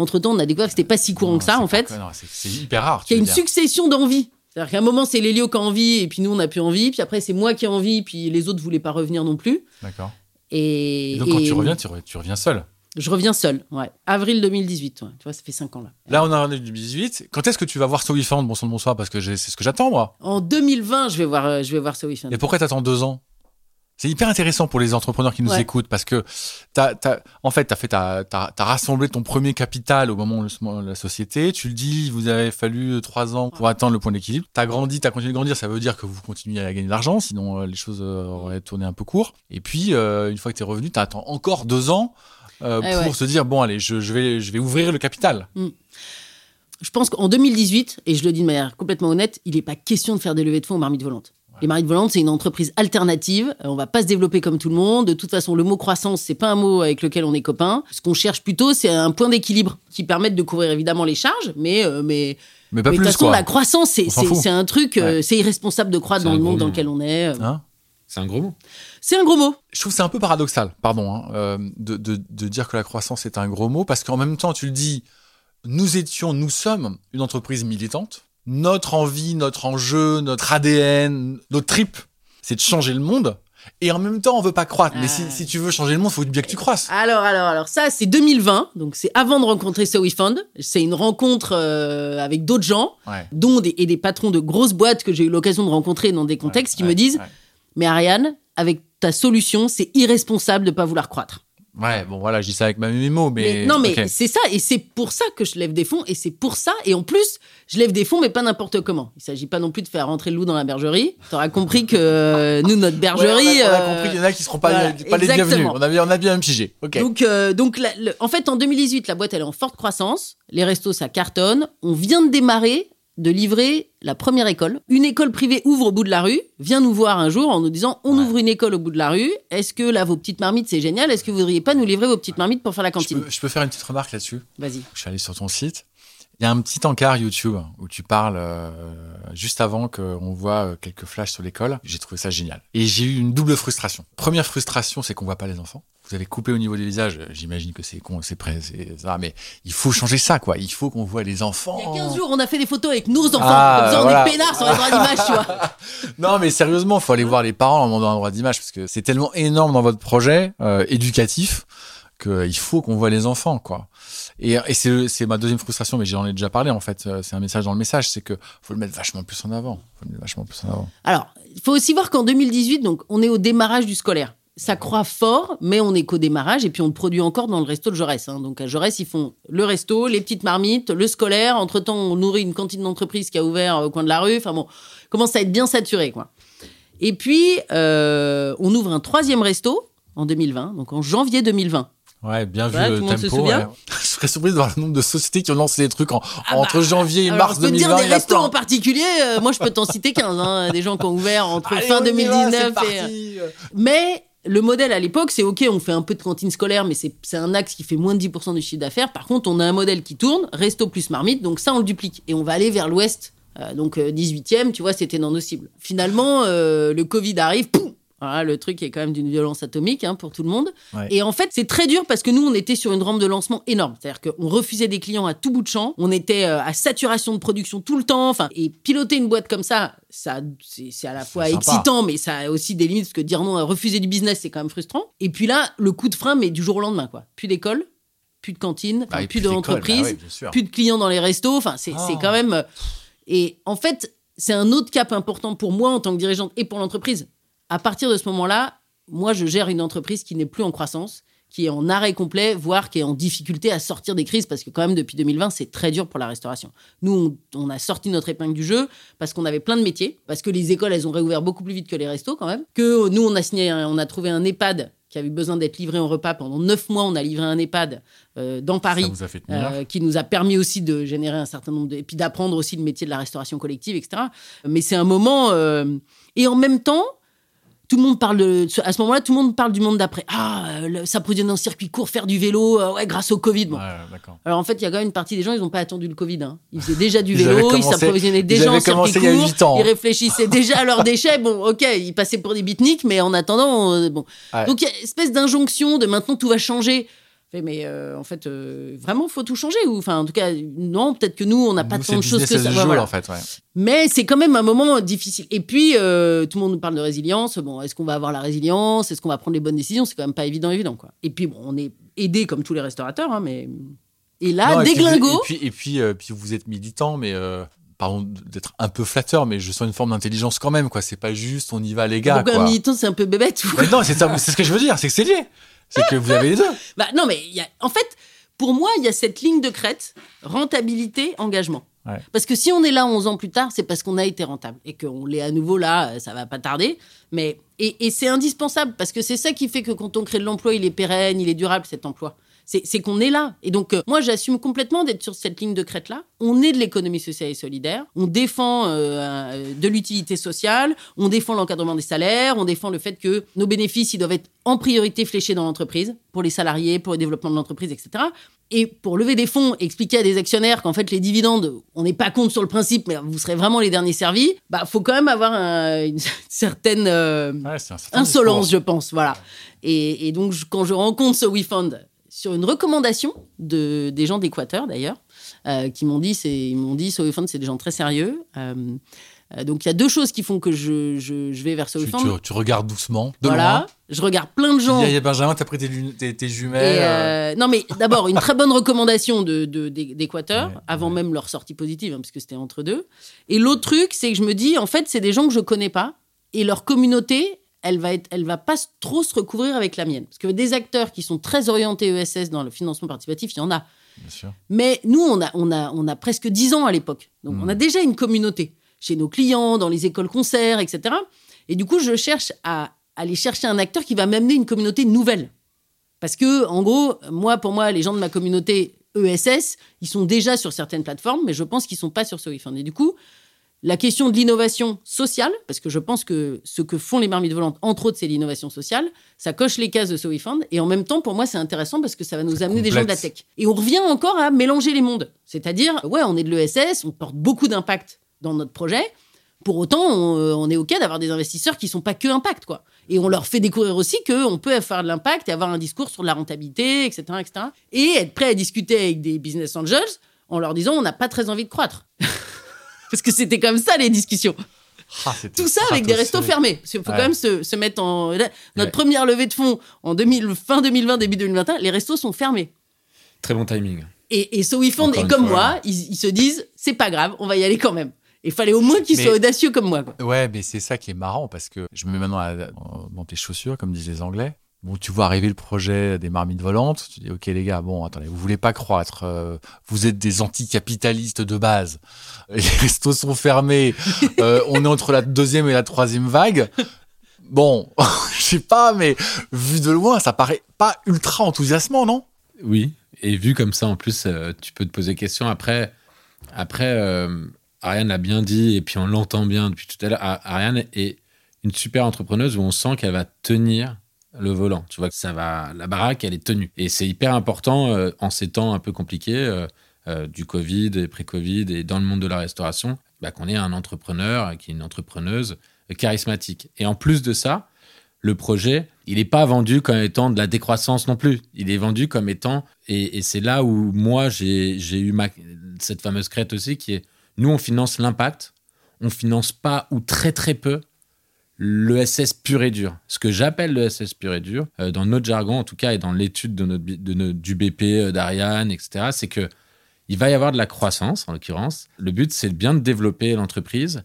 Speaker 3: Entre-temps, on a découvert que c'était pas si courant
Speaker 2: Non,
Speaker 3: que ça, en fait.
Speaker 2: c'est- hyper rare.
Speaker 3: qu'il y a une
Speaker 2: dire.
Speaker 3: succession d'envies. C'est-à-dire qu'à un moment, c'est Lélio qui a envie, et puis nous, on n'a plus envie. Puis après, c'est moi qui ai envie, puis les autres voulaient pas revenir non plus.
Speaker 2: D'accord.
Speaker 3: Et,
Speaker 2: Et donc, quand
Speaker 3: et
Speaker 2: tu reviens, tu, re- tu reviens seul.
Speaker 3: Je reviens seul, ouais. Avril 2018, ouais. tu vois, ça fait 5 ans là.
Speaker 2: Là, on est en 2018. Quand est-ce que tu vas voir So We Found, bon sang de bonsoir, parce que c'est ce que j'attends, moi.
Speaker 3: En 2020, je vais voir, euh, je vais voir.
Speaker 2: Et pourquoi t'attends deux ans? C'est hyper intéressant pour les entrepreneurs qui nous
Speaker 3: Ouais.
Speaker 2: écoutent parce que t'as, t'as, en fait, t'as fait, ta- t'as, t'as rassemblé ton premier capital au moment le- la société. Tu le dis, vous avez fallu euh, trois ans pour atteindre le point d'équilibre. T'as grandi, t'as continué de grandir. Ça veut dire que vous continuez à gagner de l'argent, sinon euh, les choses euh, auraient tourné un peu court. Et puis, euh, une fois que t'es revenu, t'attends encore deux ans euh,
Speaker 3: Eh
Speaker 2: pour
Speaker 3: ouais.
Speaker 2: se dire bon, allez, je, je vais, je vais ouvrir le capital.
Speaker 3: Je pense qu'en 2018, et je le dis de manière complètement honnête, il n'est pas question de faire des levées de fonds aux marmites volantes. Les marmites volantes, c'est une entreprise alternative. Euh, On va pas se développer comme tout le monde. De toute façon, le mot croissance, c'est pas un mot avec lequel on est copain. Ce qu'on cherche plutôt, c'est un point d'équilibre qui permette de couvrir évidemment les charges, mais euh, mais
Speaker 2: Mais pas
Speaker 3: mais de
Speaker 2: plus,
Speaker 3: toute façon,
Speaker 2: quoi.
Speaker 3: la croissance, c'est un truc, euh, c'est irresponsable de croître dans le monde dans lequel on est. euh.
Speaker 2: Hein
Speaker 1: C'est un gros mot.
Speaker 3: C'est un gros mot.
Speaker 2: Je trouve que c'est un peu paradoxal, pardon, hein, de, de, de dire que la croissance est un gros mot, parce qu'en même temps, tu le dis, nous étions, nous sommes une entreprise militante. Notre envie, notre enjeu, notre ADN, notre trip, c'est de changer le monde. Et en même temps, on veut pas croître. Mais si,
Speaker 3: Ah.
Speaker 2: si tu veux changer le monde, faut bien que tu croisses.
Speaker 3: Alors, alors, alors, ça, c'est 2020. Donc, c'est avant de rencontrer So We Fund. C'est une rencontre euh, avec d'autres gens,
Speaker 2: Ouais.
Speaker 3: dont des, et des patrons de grosses boîtes que j'ai eu l'occasion de rencontrer dans des contextes qui
Speaker 2: Ouais,
Speaker 3: me disent. Mais Ariane, avec ta solution, c'est irresponsable de pas vouloir croître.
Speaker 2: Ouais, bon voilà, je dis ça avec ma mots, mais.
Speaker 3: Mais- non, mais c'est ça, et c'est pour ça que je lève des fonds, et c'est pour ça, et en plus, je lève des fonds, mais pas n'importe comment. Il s'agit pas non plus de faire rentrer le loup dans la bergerie. T'auras compris que euh, nous, notre
Speaker 2: Ouais,
Speaker 3: bergerie.
Speaker 2: on, a, on a
Speaker 3: euh,
Speaker 2: compris, il y en a qui seront pas,
Speaker 3: voilà,
Speaker 2: pas les bienvenus. On a, bien- on a bien pigé. Ok.
Speaker 3: Donc, euh, donc la- le- en fait, en 2018, la boîte, elle est en forte croissance. Les restos, ça cartonne. On vient de démarrer de livrer la première école. Une école privée ouvre au bout de la rue, vient nous voir un jour en nous disant on
Speaker 2: Ouais.
Speaker 3: ouvre une école au bout de la rue. Est-ce que là, vos petites marmites, c'est génial? Est-ce que vous voudriez pas nous livrer vos petites marmites pour faire la
Speaker 2: je,
Speaker 3: cantine?
Speaker 2: peux, je peux faire une petite remarque là-dessus
Speaker 3: Vas-y.
Speaker 2: Je suis allé sur ton site Il y a un petit encart YouTube où tu parles euh, juste avant qu'on voit euh, quelques flashs sur l'école. J'ai trouvé ça génial. Et j'ai eu une double frustration. Première frustration, c'est qu'on voit pas les enfants. Vous avez coupé au niveau des visages. J'imagine que c'est con, c'est prêt, c'est ça, mais il faut changer ça, quoi. Il faut qu'on voit les enfants.
Speaker 3: Il y a 15 jours, on a fait des photos avec nos enfants.
Speaker 2: Ah,
Speaker 3: comme ça, on
Speaker 2: voilà.
Speaker 3: est peinards sur les droits d'image, tu vois.
Speaker 2: non, mais sérieusement, faut aller voir les parents en demandant un droit d'image parce que c'est tellement énorme dans votre projet euh, éducatif qu'il faut qu'on voit les enfants, quoi. Et, et c'est c'est ma deuxième frustration, mais j'en ai déjà parlé en fait. Euh, C'est un message dans le message, c'est que faut le mettre vachement plus en avant. Faut le mettre vachement plus en avant.
Speaker 3: Alors, il faut aussi voir qu'en 2018, donc, on est au démarrage du scolaire. Ça croît fort, mais on est qu'au démarrage et puis on le produit encore dans le resto de Jaurès. hein. Donc à Jaurès, ils font le resto, les petites marmites, le scolaire. Entre-temps, on nourrit une cantine d'entreprise qui a ouvert au coin de la rue. Enfin bon, commence à être bien saturé, quoi. Et puis, euh, on ouvre un troisième resto en 2020, donc en janvier 2020.
Speaker 2: Ouais, bien vu le
Speaker 3: tout le monde se
Speaker 2: tempo.
Speaker 3: souvient
Speaker 2: ouais. Je serais surpris de voir le nombre de sociétés qui ont lancé des trucs en-
Speaker 3: Ah
Speaker 2: entre
Speaker 3: bah,
Speaker 2: janvier et
Speaker 3: Alors,
Speaker 2: mars
Speaker 3: je peux te
Speaker 2: 2020.
Speaker 3: dire des restos en particulier. euh, moi, je peux t'en citer 15. hein, des gens qui ont ouvert entre
Speaker 2: Allez,
Speaker 3: fin
Speaker 2: on y va,
Speaker 3: 2019
Speaker 2: c'est
Speaker 3: et. euh,
Speaker 2: parti.
Speaker 3: Mais le modèle à l'époque, c'est OK, on fait un peu de cantine scolaire, mais c'est un axe qui fait moins de 10% du chiffre d'affaires. Par contre, on a un modèle qui tourne, resto plus marmite, donc ça, on le duplique. Et on va aller vers l'ouest, euh, donc euh, 18e, tu vois, c'était dans nos cibles. Finalement, euh, le Covid arrive, poum voilà, le truc est quand même d'une violence atomique hein, pour tout le monde.
Speaker 2: Ouais.
Speaker 3: Et en fait, c'est très dur parce que nous, on était sur une rampe de lancement énorme. C'est-à-dire qu'on refusait des clients à tout bout de champ. On était euh, à saturation de production tout le temps. Enfin, et piloter une boîte comme ça, ça, c'est à la fois excitant, mais ça a aussi des limites parce que dire non à refuser du business, c'est quand même frustrant. Et puis là, le coup de frein, mais du jour au lendemain, quoi. Plus d'école, plus de cantine,
Speaker 2: Bah,
Speaker 3: plus
Speaker 2: puis l'école,
Speaker 3: d'entreprise,
Speaker 2: bah
Speaker 3: plus de clients dans les restos. Enfin, c'est
Speaker 2: Ah.
Speaker 3: quand même. euh, Et en fait, c'est un autre cap important pour moi en tant que dirigeante et pour l'entreprise. À partir de ce moment-là, moi, je gère une entreprise qui n'est plus en croissance, qui est en arrêt complet, voire qui est en difficulté à sortir des crises, parce que quand même, depuis 2020, c'est très dur pour la restauration. Nous, on, on a sorti notre épingle du jeu parce qu'on avait plein de métiers, parce que les écoles, elles ont réouvert beaucoup plus vite que les restos quand même, que nous, on a signé, on a trouvé un EHPAD qui avait besoin d'être livré en repas. Pendant neuf mois, on a livré un EHPAD euh, dans Paris. Euh, qui nous a permis aussi de générer un certain nombre de... Et puis d'apprendre aussi le métier de la restauration collective, etc. Mais c'est un moment... euh, Et en même temps, tout le monde parle de... À ce moment-là, tout le monde parle du monde d'après. Ah, euh, s'approvisionner en circuit court, faire du vélo, euh, ouais, grâce au Covid. Bon.
Speaker 2: Ouais.
Speaker 3: Alors en fait, il y a quand même une partie des gens, ils n'ont pas attendu le Covid. Hein. Ils faisaient déjà du vélo, ils s'approvisionnaient déjà en circuit
Speaker 2: commencé il y a
Speaker 3: court,
Speaker 2: ans.
Speaker 3: ils réfléchissaient déjà à leurs déchets. Bon, ok, ils passaient pour des beatniks, mais en attendant, euh, bon.
Speaker 2: Ouais.
Speaker 3: Donc il y a une espèce d'injonction de maintenant tout va changer. Fait, Mais euh, en fait, euh, vraiment, faut tout changer ou enfin, en tout cas, non, peut-être que nous, on n'a pas tant de choses que ça.
Speaker 2: as
Speaker 3: Ouais,
Speaker 2: usual,
Speaker 3: voilà.
Speaker 2: en fait, ouais.
Speaker 3: Mais c'est quand même un moment difficile. Et puis, euh, tout le monde nous parle de résilience. Bon, est-ce qu'on va avoir la résilience? Est-ce qu'on va prendre les bonnes décisions? C'est quand même pas évident, évident, quoi. Et puis, bon, on est aidé comme tous les restaurateurs, hein, mais. Et là,
Speaker 2: Non, et puis vous-
Speaker 3: déglingo.
Speaker 2: Et puis, et puis, euh, puis vous êtes militant, mais pardon d'être un peu flatteur, mais je sens une forme d'intelligence quand même, quoi. C'est pas juste, on y va, les gars.
Speaker 3: Pourquoi
Speaker 2: quoi.
Speaker 3: un militant, c'est un peu bébête ou...
Speaker 2: Non, c'est ce que je veux dire, c'est que c'est lié. C'est que vous avez les deux.
Speaker 3: Bah, non, mais y a... en fait, pour moi, il y a cette ligne de crête rentabilité, engagement.
Speaker 2: Ouais.
Speaker 3: Parce que si on est là 11 ans plus tard, c'est parce qu'on a été rentable et qu'on l'est à nouveau là, euh, ça va pas tarder. Mais et, et c'est indispensable parce que c'est ça qui fait que quand on crée de l'emploi, il est pérenne, il est durable cet emploi. C'est qu'on est là. Et donc, euh, moi, j'assume complètement d'être sur cette ligne de crête-là. On est de l'économie sociale et solidaire. On défend euh, euh, de l'utilité sociale. On défend l'encadrement des salaires. On défend le fait que nos bénéfices, ils doivent être en priorité fléchés dans l'entreprise, pour les salariés, pour le développement de l'entreprise, etc. Et pour lever des fonds, expliquer à des actionnaires qu'en fait, les dividendes, on n'est pas contre sur le principe, mais vous serez vraiment les derniers servis, bah, faut quand même avoir un- une certaine euh,
Speaker 2: Ouais, un
Speaker 3: insolence, je pense. Voilà. Et, et donc, je- quand je rencontre ce WeFund sur une recommandation de, des gens d'Équateur, d'ailleurs, euh, qui m'ont dit, c'est, ils m'ont dit, c'est des gens très sérieux. Euh, euh, donc, il y a deux choses qui font que je, je, je vais vers ce
Speaker 2: Tu, tu- tu regardes doucement, de
Speaker 3: voilà.
Speaker 2: loin.
Speaker 3: Je regarde plein de gens.
Speaker 2: dis, Ah, Benjamin, t'as pris tes, tes, jumelles. euh,
Speaker 3: non, mais d'abord, une très bonne recommandation de, de- d'É- d'Équateur,
Speaker 2: Ouais,
Speaker 3: avant
Speaker 2: ouais.
Speaker 3: même leur sortie positive, hein, parce que c'était entre deux. Et l'autre truc, c'est que je me dis, en fait, c'est des gens que je connais pas, et leur communauté, elle va, être, elle va pas trop se recouvrir avec la mienne. Parce que des acteurs qui sont très orientés ESS dans le financement participatif, il y en a.
Speaker 2: Bien sûr.
Speaker 3: Mais nous, on a, on a, on a presque 10 ans à l'époque. Donc, on a déjà une communauté chez nos clients, dans les écoles concerts, etc. Et du coup, je cherche à aller chercher un acteur qui va m'amener une communauté nouvelle. Parce que, en gros, moi, pour moi, les gens de ma communauté ESS, ils sont déjà sur certaines plateformes, mais je pense qu'ils sont pas sur ce. Et du coup, la question de l'innovation sociale, parce que je pense que ce que font les marmites volantes, entre autres, c'est l'innovation sociale. Ça coche les cases de SoWeFund. Et en même temps, pour moi, c'est intéressant parce que ça va nous amener des gens de la tech. Et on revient encore à mélanger les mondes. C'est-à-dire, ouais, on est de l'ESS, on porte beaucoup d'impact dans notre projet. Pour autant, on, est OK d'avoir des investisseurs qui sont pas que impact, quoi. Et on leur fait découvrir aussi qu'on peut faire de l'impact et avoir un discours sur la rentabilité, etc., etc. Et être prêt à discuter avec des business angels en leur disant on n'a pas très envie de croître. Parce que c'était comme ça les discussions. Ah, Tout ça avec des restos fermés. Il faut quand même se, mettre en. Notre première levée de fonds en 2000, fin 2020, début 2021, les restos sont fermés.
Speaker 1: Très bon timing.
Speaker 3: Et, et SoWeFund est comme moi, ils, se disent c'est pas grave, on va y aller quand même. Il fallait au moins qu'ils soient audacieux comme moi.
Speaker 2: Ouais, mais c'est ça qui est marrant parce que je me mets maintenant dans tes chaussures, comme disent les Anglais. Bon, tu vois arriver le projet des marmites volantes, tu dis ok les gars, bon attendez, vous voulez pas croître, euh, vous êtes des anticapitalistes de base, les restos sont fermés, euh, on est entre la deuxième et la troisième vague. Bon, je sais pas, mais vu de loin, ça paraît pas ultra enthousiasmant, non?
Speaker 1: Oui, et vu comme ça en plus, euh, tu peux te poser question après. Après, Ariane l'a bien dit, et puis on l'entend bien depuis tout à l'heure. Ariane est une super entrepreneuse où on sent qu'elle va tenir le volant. Tu vois que ça va, la baraque, elle est tenue. Et c'est hyper important euh, en ces temps un peu compliqués euh, euh, du Covid et pré-Covid et dans le monde de la restauration, bah, qu'on ait un entrepreneur qui est une entrepreneuse charismatique. Et en plus de ça, le projet, il n'est pas vendu comme étant de la décroissance non plus. Il est vendu comme étant, et, c'est là où moi j'ai eu cette fameuse crête aussi qui est, nous on finance l'impact, on finance pas ou très très peu l'ESS pur et dur. Ce que j'appelle l'ESS pur et dur, euh, dans notre jargon en tout cas et dans l'étude de du BP, euh, d'Ariane, etc., c'est que il va y avoir de la croissance en l'occurrence. Le but, c'est bien de développer l'entreprise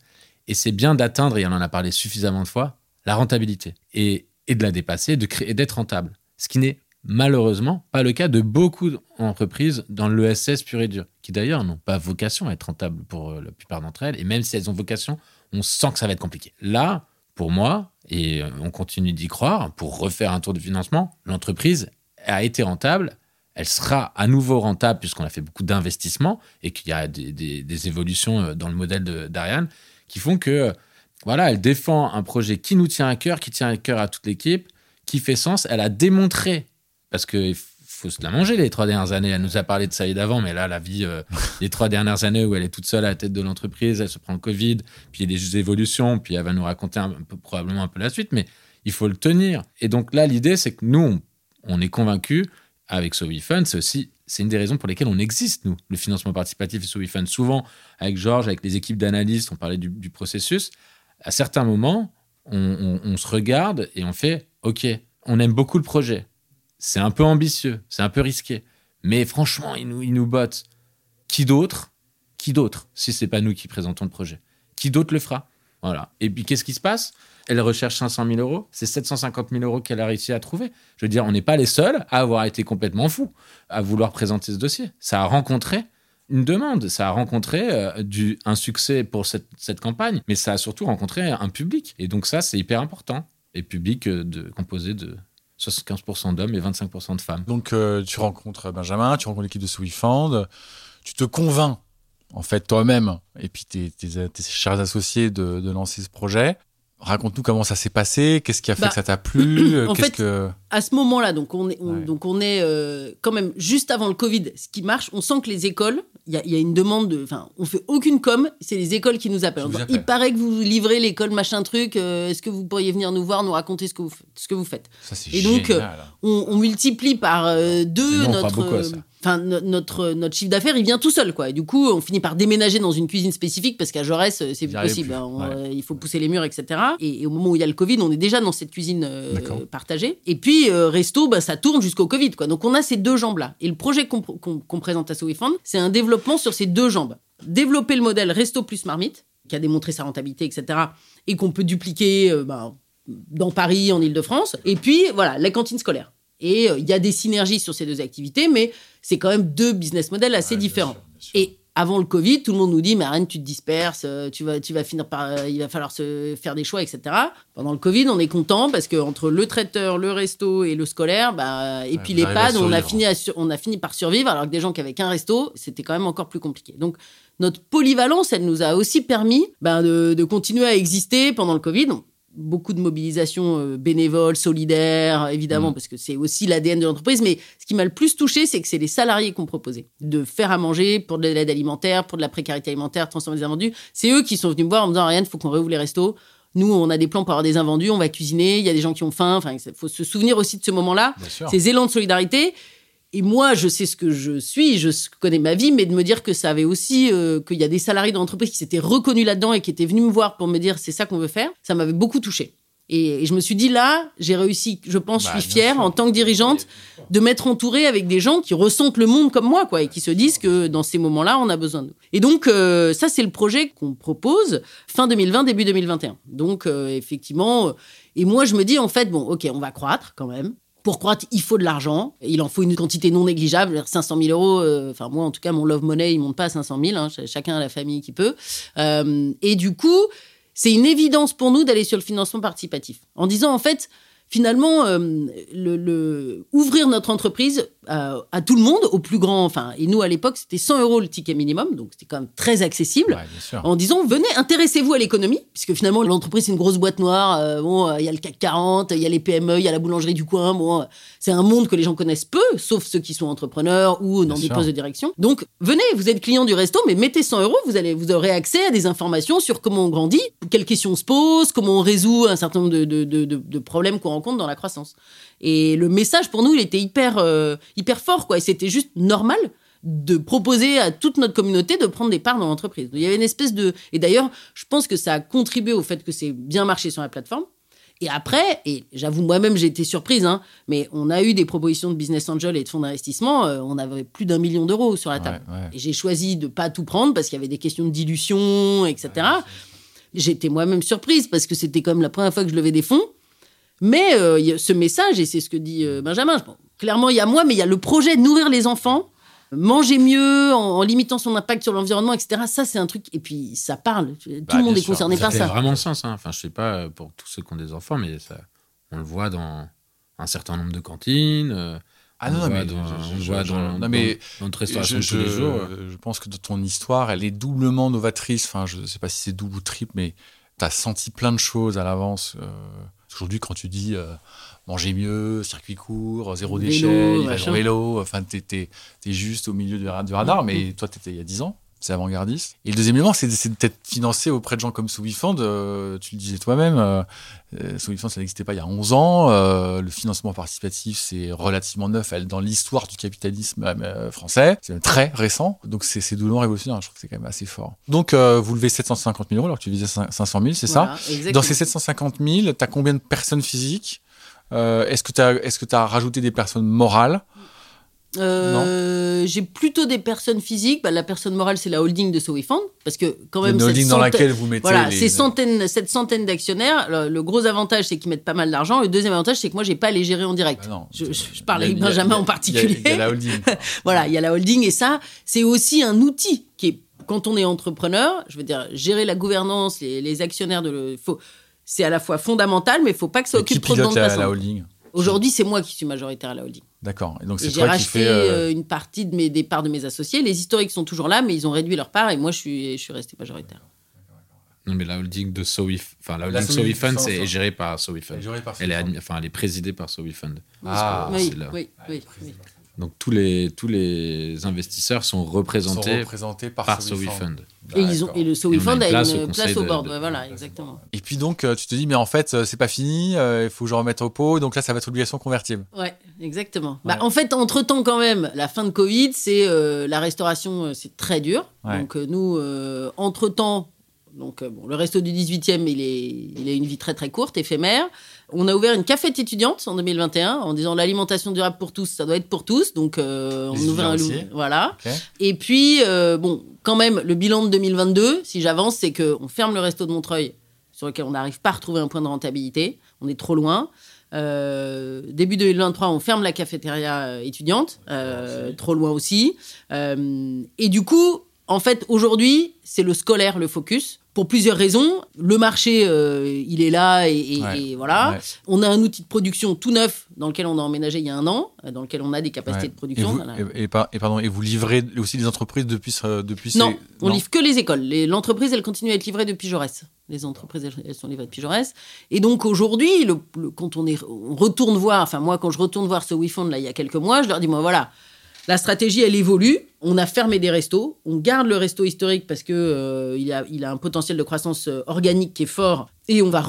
Speaker 1: et c'est bien d'atteindre, et on en a parlé suffisamment de fois, la rentabilité et, de la dépasser de créer, et d'être rentable. Ce qui n'est malheureusement pas le cas de beaucoup d'entreprises dans l'ESS pur et dur, qui d'ailleurs n'ont pas vocation à être rentables pour euh, la plupart d'entre elles. Et même si elles ont vocation, on sent que ça va être compliqué. Là, pour moi, et on continue d'y croire, pour refaire un tour de financement, l'entreprise a été rentable, elle sera à nouveau rentable puisqu'on a fait beaucoup d'investissements et qu'il y a des, évolutions euh, dans le modèle d'Ariane qui font que, voilà, elle défend un projet qui nous tient à cœur, qui tient à cœur à toute l'équipe, qui fait sens. Elle a démontré, parce que faut se la manger les trois dernières années. Elle nous a parlé de ça et d'avant, mais là, la vie, euh, les trois dernières années où elle est toute seule à la tête de l'entreprise, elle se prend le Covid, puis il y a des évolutions, puis elle va nous raconter un peu, probablement un peu la suite, mais il faut le tenir. Et donc là, l'idée, c'est que nous, on, est convaincus avec SoWeFund, c'est aussi c'est une des raisons pour lesquelles on existe, nous, le financement participatif et SoWeFund. Souvent, avec Georges, avec les équipes d'analystes, on parlait du, processus. À certains moments, on se regarde et on fait OK, on aime beaucoup le projet c'est un peu ambitieux, c'est un peu risqué. Mais franchement, ils nous, ils nous bottent. Qui d'autre? Qui d'autre? Si c'est pas nous qui présentons le projet. Qui d'autre le fera? Voilà. Et puis qu'est-ce qui se passe? Elle recherche 500 000 euros. C'est 750 000 euros qu'elle a réussi à trouver. Je veux dire, on n'est pas les seuls à avoir été complètement fous à vouloir présenter ce dossier. Ça a rencontré une demande, ça a rencontré euh, du, un succès pour cette, cette, campagne, mais ça a surtout rencontré un public. Et donc ça, c'est hyper important. Et public euh, de, composé de 75% d'hommes et 25% de femmes.
Speaker 2: Donc euh, tu rencontres Benjamin, tu rencontres l'équipe de Sweetfund, tu te convaincs en fait toi-même et puis tes, chers associés de, lancer ce projet. Raconte-nous comment ça s'est passé, qu'est-ce qui a fait bah, que ça t'a plu,
Speaker 3: en fait, à ce moment-là, donc on est, donc on est euh, quand même juste avant le Covid, ce qui marche, on sent que les écoles, il y, a une demande de, enfin, on fait aucune com, c'est les écoles qui nous appellent. il paraît que vous livrez l'école machin truc, euh, est-ce que vous pourriez venir nous voir, nous raconter ce que vous, ce que vous faites?
Speaker 2: Ça, Et donc, euh,
Speaker 3: on, multiplie par deux notre enfin notre notre chiffre d'affaires il vient tout seul quoi. Et du coup on finit par déménager dans une cuisine spécifique parce qu'à Jaurès euh, c'est possible hein. euh, il faut pousser les murs etc et, au moment où il y a le Covid on est déjà dans cette cuisine euh, partagée. Et puis resto bah, ça tourne jusqu'au Covid quoi. Donc on a ces deux jambes là et le projet qu'on présente à SoWeFund c'est un développement sur ces deux jambes. Développer le modèle resto plus marmite qui a démontré sa rentabilité etc et qu'on peut dupliquer bah, dans Paris en Ile-de-France et puis voilà la cantine scolaire et il y a des synergies sur ces deux activités, mais c'est quand même deux business models assez différents. Et avant le Covid, tout le monde nous dit, mais Arène, tu te disperses, euh, tu vas, tu vas finir par, euh, il va falloir se faire des choix, etc. Pendant le Covid, on est content parce que entre le traiteur, le resto et le scolaire, bah, et
Speaker 2: Ouais,
Speaker 3: puis les pads, on a fini, à on a fini par survivre, alors que des gens qui avaient qu'un resto, c'était quand même encore plus compliqué. Donc notre polyvalence, elle nous a aussi permis de, de continuer à exister pendant le Covid. Beaucoup de mobilisation euh, bénévole, solidaire, évidemment,
Speaker 2: Mm.
Speaker 3: parce que c'est aussi l'ADN de l'entreprise. Mais ce qui m'a le plus touché, c'est que c'est les salariés qu'on proposait de faire à manger pour de l'aide alimentaire, pour de la précarité alimentaire, transformer des invendus. C'est eux qui sont venus me voir en me disant Ariane, il faut qu'on réouvre les restos. Nous, on a des plans pour avoir des invendus, on va cuisiner, il y a des gens qui ont faim. Enfin, il faut se souvenir aussi de ce moment-là ces élans de solidarité. Et moi, je sais ce que je suis, je connais ma vie, mais de me dire que ça avait aussi, euh, qu'il y a des salariés de l'entreprise qui s'étaient reconnus là-dedans et qui étaient venus me voir pour me dire c'est ça qu'on veut faire, ça m'avait beaucoup touché. Et, et je me suis dit là, j'ai réussi, je pense,
Speaker 2: Bah,
Speaker 3: je suis fière
Speaker 2: sûr.
Speaker 3: en tant que dirigeante de m'être entourée avec des gens qui ressentent le monde comme moi, quoi, et qui se disent que dans ces moments-là, on a besoin d'eux. Et donc, euh, ça, c'est le projet qu'on propose fin 2020, début 2021. Donc, euh, effectivement, et moi, je me dis en fait, bon, ok, on va croître quand même. Pour croître, il faut de l'argent. Il en faut une quantité non négligeable. 500 000 euros. euh, Enfin, moi, en tout cas, mon love money, il monte pas à 500 000. hein, ch- chacun a la famille qui peut. Euh, et du coup, c'est une évidence pour nous d'aller sur le financement participatif. En disant, en fait, finalement, euh, ouvrir notre entreprise à, à tout le monde, au plus grand. Enfin, et nous, à l'époque, c'était 100 euros le ticket minimum. Donc, c'était quand même très accessible
Speaker 2: Ouais,
Speaker 3: en disant venez intéressez-vous à l'économie puisque finalement l'entreprise c'est une grosse boîte noire euh, bon euh, il y a le CAC 40 il y a les PME il y a la boulangerie du coin bon euh, c'est un monde que les gens connaissent peu sauf ceux qui sont entrepreneurs ou dans
Speaker 2: Bien
Speaker 3: des
Speaker 2: sûr.
Speaker 3: postes de direction donc venez vous êtes client du resto mais mettez 100 euros vous allez vous aurez accès à des informations sur comment on grandit quelles questions on se pose comment on résout un certain nombre de, de, de- de- de problèmes qu'on rencontre dans la croissance et le message pour nous il était hyper euh, hyper fort quoi et c'était juste normal de proposer à toute notre communauté de prendre des parts dans l'entreprise. Il y avait une espèce de... Et d'ailleurs, je pense que ça a contribué au fait que c'est bien marché sur la plateforme. Et après, et j'avoue moi-même j'ai été surprise, hein, mais on a eu des propositions de business angel et de fonds d'investissement, euh, on avait plus d'un million d'euros sur la table.
Speaker 2: Ouais, ouais.
Speaker 3: Et j'ai choisi de pas tout prendre parce qu'il y avait des questions de dilution, etc. J'étais moi-même surprise parce que c'était comme la première fois que je levais des fonds. Mais euh, il y a ce message, et c'est ce que dit euh, Benjamin, bon, clairement il y a moi, mais il y a le projet de nourrir les enfants, manger mieux en, en limitant son impact sur l'environnement, etc. Ça, c'est un truc, et puis ça parle. Tout
Speaker 2: Bah,
Speaker 3: le monde
Speaker 2: bien
Speaker 3: est
Speaker 2: sûr.
Speaker 3: concerné
Speaker 1: Ça
Speaker 3: par
Speaker 1: fait
Speaker 3: ça.
Speaker 1: vraiment sens. hein. Enfin, je sais pas euh, pour tous ceux qui ont des enfants, mais ça, on le voit dans un certain nombre de cantines. euh,
Speaker 2: Ah
Speaker 1: on
Speaker 2: non,
Speaker 1: le
Speaker 2: non,
Speaker 1: voit
Speaker 2: mais
Speaker 1: on
Speaker 2: mais
Speaker 1: notre restauration
Speaker 2: je,
Speaker 1: de tous les
Speaker 2: je-
Speaker 1: jours.
Speaker 2: je pense que ton histoire, elle est doublement novatrice. Enfin, je ne sais pas si c'est double ou triple, mais tu as senti plein de choses à l'avance. euh, Aujourd'hui, quand tu dis euh, manger mieux, circuit court, zéro
Speaker 3: Vélo,
Speaker 2: déchet, vélo, enfin, tu es, juste au milieu du, ra- du radar, mais toi, tu étais il y a 10 ans. C'est avant-gardiste. Et le deuxième élément, c'est d'être financé auprès de gens comme Souvifund. Euh, tu le disais toi-même, euh, euh, ça n'existait pas il y a 11 ans. Euh, le financement participatif, c'est relativement neuf dans l'histoire du capitalisme euh, français. C'est même très récent. Donc, c'est doublement révolutionnaire. Je trouve que c'est quand même assez fort. Donc, vous levez 750 000 euros alors que tu visais 500 000, c'est ça?
Speaker 3: Exactement.
Speaker 2: Dans ces 750 000, tu as combien de personnes physiques? Est-ce que tu as, est as rajouté des personnes morales?
Speaker 3: Euh, J'ai plutôt des personnes physiques. Bah, la personne morale, c'est la holding de SoWeFund. Parce que quand même,
Speaker 2: Une
Speaker 3: cette
Speaker 2: holding dans
Speaker 3: centaine-
Speaker 2: laquelle vous mettez
Speaker 3: Voilà,
Speaker 2: les...
Speaker 3: ces centaines, cette centaine d'actionnaires, le, le gros avantage, c'est qu'ils mettent pas mal d'argent. Le deuxième avantage, c'est que moi, j'ai pas à les gérer en direct.
Speaker 2: Bah non.
Speaker 3: Je- je- je parle
Speaker 2: a-
Speaker 3: avec Benjamin
Speaker 2: a-
Speaker 3: en particulier.
Speaker 2: Il y a, il y a la holding.
Speaker 3: Voilà, il y a la holding et ça, c'est aussi un outil qui est, quand on est entrepreneur, je veux dire, gérer la gouvernance, les, les actionnaires de le, faut, c'est à la fois fondamental, mais il faut pas que ça
Speaker 2: Et qui
Speaker 3: occupe trop de temps de
Speaker 2: la,
Speaker 3: passant.
Speaker 2: la holding?
Speaker 3: Aujourd'hui, c'est moi qui suis majoritaire à la holding.
Speaker 2: D'accord. Et donc c'est toi qui fais. euh,
Speaker 3: euh, une partie de mes, des parts de mes associés. Les historiques sont toujours là, mais ils ont réduit leur part et moi, je suis, je suis resté majoritaire.
Speaker 1: Non, mais la holding de SoWif, enfin la
Speaker 2: La
Speaker 1: holding
Speaker 2: Sowi-
Speaker 1: SoWifund,
Speaker 2: Sowi-
Speaker 1: c'est gérée par SoWifund.
Speaker 2: géré par
Speaker 1: Elle est,
Speaker 2: Sowi-
Speaker 1: admi- enfin, elle est présidée par SoWifund.
Speaker 2: Ah,
Speaker 1: Parce que
Speaker 3: oui,
Speaker 1: là.
Speaker 3: oui, oui, oui.
Speaker 1: Donc tous les tous les investisseurs sont
Speaker 2: sont
Speaker 1: représentés
Speaker 2: par,
Speaker 1: par.
Speaker 2: SoWifund.
Speaker 3: Et, ils ont, et le
Speaker 1: une
Speaker 3: a
Speaker 1: place
Speaker 3: une
Speaker 1: au
Speaker 3: place au board.
Speaker 1: de-
Speaker 3: voilà, exactement.
Speaker 2: Et puis donc euh, tu te dis mais en fait euh, c'est pas fini, euh, il faut que je remette au pot, donc là ça va être obligation convertible.
Speaker 3: Ouais, exactement.
Speaker 2: Ouais.
Speaker 3: Bah, en fait, entre temps, quand même, la fin de Covid, c'est euh, la restauration, c'est très dur.
Speaker 2: Ouais.
Speaker 3: Donc, nous, entre temps, donc, euh, bon, le resto du 18e, il, est, il a une vie très très courte, éphémère. On a ouvert une cafette étudiante en 2021 en disant l'alimentation durable pour tous, ça doit être pour tous. Donc, euh, on ouvre un loup. Voilà. Et puis, euh, bon, quand même, le bilan de 2022, si j'avance, c'est qu'on ferme le resto de Montreuil, sur lequel on n'arrive pas à retrouver un point de rentabilité. On est trop loin. Euh, début 2023, on ferme la cafétéria étudiante, trop loin aussi. Et du coup, En fait, aujourd'hui, c'est le scolaire le focus. Pour plusieurs raisons. Le marché, euh, il est là et, et-
Speaker 2: Ouais.
Speaker 3: et voilà.
Speaker 2: Ouais.
Speaker 3: On a un outil de production tout neuf dans lequel on a emménagé il y a un an, euh, dans lequel on a des capacités
Speaker 2: Ouais.
Speaker 3: de production.
Speaker 2: Et vous,
Speaker 3: Voilà.
Speaker 2: et, et par- et pardon, et vous livrez aussi des entreprises depuis, ce- depuis
Speaker 3: Non,
Speaker 2: ces-
Speaker 3: on livre que les écoles. Les- L'entreprise, elle continue à être livrée depuis Jaurès. Les entreprises, elles, elles sont livrées depuis Jaurès. Et donc aujourd'hui, le- le- quand on, est, on retourne voir, enfin moi, quand je retourne voir ce WeFund là il y a quelques mois, je leur dis, moi voilà, la stratégie, elle évolue. On a fermé des restos. On garde le resto historique parce que euh, il, a, un potentiel de croissance euh, organique qui est fort. Et on va,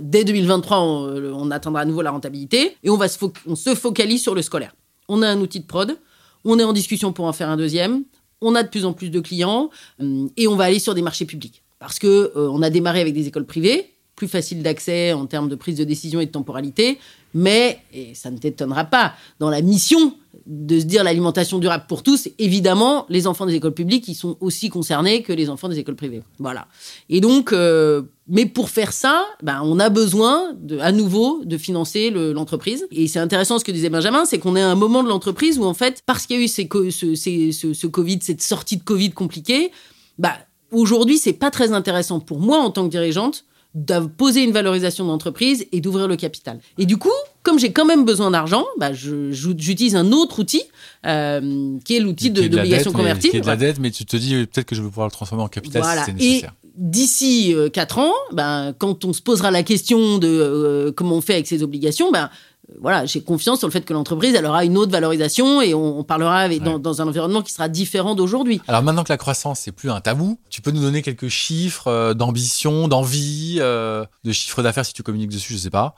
Speaker 3: dès 2023, on, euh, on atteindra à nouveau la rentabilité. Et on, va se, on se focalise sur le scolaire. On a un outil de prod. On est en discussion pour en faire un deuxième. On a de plus en plus de clients. hum, et on va aller sur des marchés publics. Parce que euh, a démarré avec des écoles privées, plus facile d'accès en termes de prise de décision et de temporalité. Mais, et ça ne t'étonnera pas, dans la mission de se dire l'alimentation durable pour tous, évidemment, les enfants des écoles publiques, ils sont aussi concernés que les enfants des écoles privées. Voilà. Et donc, euh, mais pour faire ça, ben, on a besoin, de, à nouveau, de financer le- l'entreprise. Et c'est intéressant ce que disait Benjamin, c'est qu'on est à un moment de l'entreprise où, en fait, parce qu'il y a eu ce, ces- ce- ce Covid, cette sortie de Covid compliquée, bah, aujourd'hui, c'est pas très intéressant pour moi en tant que dirigeante de poser une valorisation d'entreprise et d'ouvrir le capital. Et du coup, comme j'ai quand même besoin d'argent, bah, j'utilise un autre outil euh, qui est l'outil de-
Speaker 2: de
Speaker 3: d'obligation
Speaker 2: mais-
Speaker 3: convertible.
Speaker 2: Qui est de la dette, mais tu te dis euh, peut-être que je vais pouvoir le transformer en capital
Speaker 3: Voilà.
Speaker 2: si c'est
Speaker 3: Et
Speaker 2: nécessaire.
Speaker 3: d'ici 4 ans, ben, quand on se posera la question de euh, comment on fait avec ces obligations, ben, euh, voilà, j'ai confiance sur le fait que l'entreprise elle aura une autre valorisation et on, on parlera avec- dans,
Speaker 2: Ouais.
Speaker 3: dans un environnement qui sera différent d'aujourd'hui.
Speaker 2: Alors maintenant que la croissance c'est plus un tabou, tu peux nous donner quelques chiffres euh, d'ambition, d'envie, euh, de chiffre d'affaires si tu communiques dessus, je sais pas.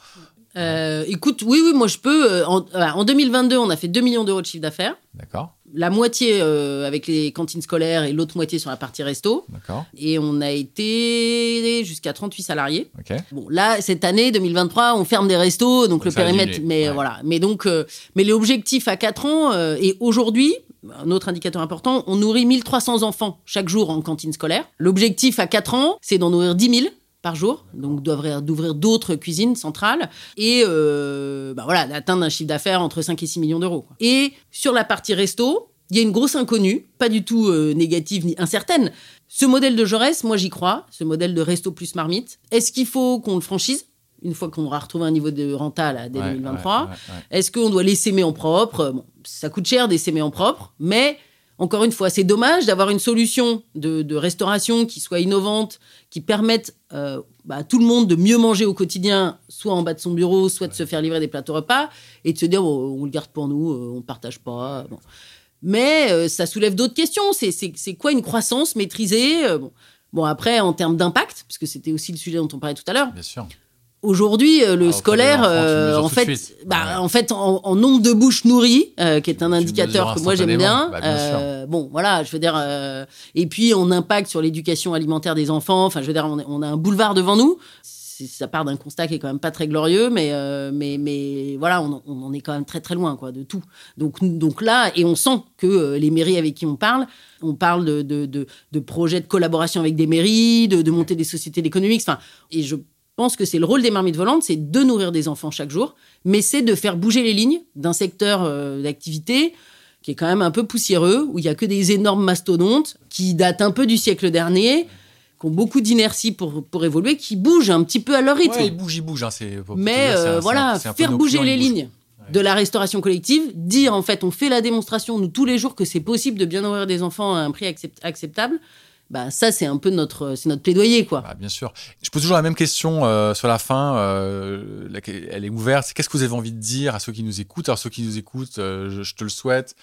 Speaker 3: Euh, écoute, oui, oui, moi je peux. En, en 2022, on a fait 2 millions d'euros de chiffre d'affaires.
Speaker 2: D'accord,
Speaker 3: La moitié euh, avec les cantines scolaires et l'autre moitié sur la partie resto.
Speaker 2: d'accord,
Speaker 3: Et on a été jusqu'à 38 salariés.
Speaker 2: ok.
Speaker 3: Bon, là, cette année, 2023, on ferme des restos, donc le périmètre. Mais
Speaker 2: ouais.
Speaker 3: voilà. Mais donc, euh, mais l'objectif à 4 ans, euh, et aujourd'hui, un autre indicateur important, on nourrit 1300 enfants chaque jour en cantine scolaire. L'objectif à 4 ans, c'est d'en nourrir 10 000 par jour, donc d'ouvrir d'autres cuisines centrales et euh, bah voilà, d'atteindre un chiffre d'affaires entre 5 et 6 millions d'euros. Et sur la partie resto, il y a une grosse inconnue, pas du tout euh, négative ni incertaine. Ce modèle de Jaurès, moi j'y crois, ce modèle de resto plus marmite. Est-ce qu'il faut qu'on le franchise une fois qu'on aura retrouvé un niveau de renta là, dès
Speaker 2: Ouais,
Speaker 3: 2023
Speaker 2: ouais, ouais, ouais.
Speaker 3: Est-ce qu'on doit les s'aimer en propre? Bon, Ça coûte cher des s'aimer en propre, mais encore une fois, c'est dommage d'avoir une solution de, de restauration qui soit innovante, qui permette euh, bah, à tout le monde de mieux manger au quotidien, soit en bas de son bureau, soit de se faire livrer des plateaux repas, et de se dire bon, on le garde pour nous, euh, on partage pas. bon. Mais euh, ça soulève d'autres questions. C'est- quoi une croissance maîtrisée? Bon. bon, après, en termes d'impact, puisque c'était aussi le sujet dont on parlait tout à l'heure,
Speaker 2: Bien sûr.
Speaker 3: Aujourd'hui, euh, le
Speaker 2: Ah,
Speaker 3: scolaire, euh, en fait, bah,
Speaker 2: Ouais.
Speaker 3: en fait, en, en nombre de bouches nourries, euh, qui est un
Speaker 2: Tu
Speaker 3: indicateur que moi j'aime bien.
Speaker 2: Bah, bien
Speaker 3: euh, bon, voilà, je veux dire, euh, et puis on impact sur l'éducation alimentaire des enfants. Enfin, je veux dire, on, on a un boulevard devant nous. Ça part d'un constat qui est quand même pas très glorieux, mais euh, mais mais voilà, on, on en est quand même très très loin quoi de tout. Donc donc là, et on sent que les mairies avec qui on parle, on parle de de, de, de projets de collaboration avec des mairies, de, de monter des sociétés d'économiques. Enfin, et je pense que c'est le rôle des marmites volantes, c'est de nourrir des enfants chaque jour, mais c'est de faire bouger les lignes d'un secteur euh, d'activité qui est quand même un peu poussiéreux, où il y a que des énormes mastodontes qui datent un peu du siècle dernier, qui ont beaucoup d'inertie pour, pour évoluer, qui bougent un petit peu à leur rythme.
Speaker 2: Ouais, il bouge, il bouge. Hein,
Speaker 3: Mais
Speaker 2: dire,
Speaker 3: euh, voilà,
Speaker 2: un
Speaker 3: faire bouger
Speaker 2: clients,
Speaker 3: les
Speaker 2: ils bougent.
Speaker 3: lignes de la restauration collective, dire en fait, on fait la démonstration, nous, tous les jours, que c'est possible de bien nourrir des enfants à un prix accept- acceptable, bah, ça, c'est un peu notre, c'est notre plaidoyer, quoi.
Speaker 2: Bah, bien sûr. Je pose toujours la même question euh, sur la fin. euh, elle est ouverte. Qu'est-ce que vous avez envie de dire à ceux qui nous écoutent? Alors ceux qui nous écoutent, euh, je, te le souhaite.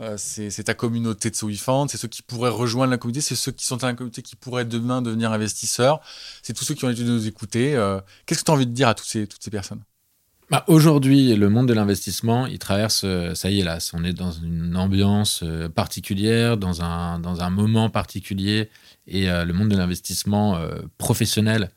Speaker 2: Euh, c'est ta communauté de Soifant, c'est ceux qui pourraient rejoindre la communauté, c'est ceux qui sont dans la communauté qui pourraient demain devenir investisseurs, c'est tous ceux qui ont été de nous écouter. Euh, Qu'est-ce que tu as envie de dire à toutes ces, toutes ces personnes?
Speaker 1: Bah, Aujourd'hui, le monde de l'investissement, il traverse, euh, ça y est là, on est dans une ambiance euh, particulière, dans un, dans un moment particulier, et euh, le monde de l'investissement professionnel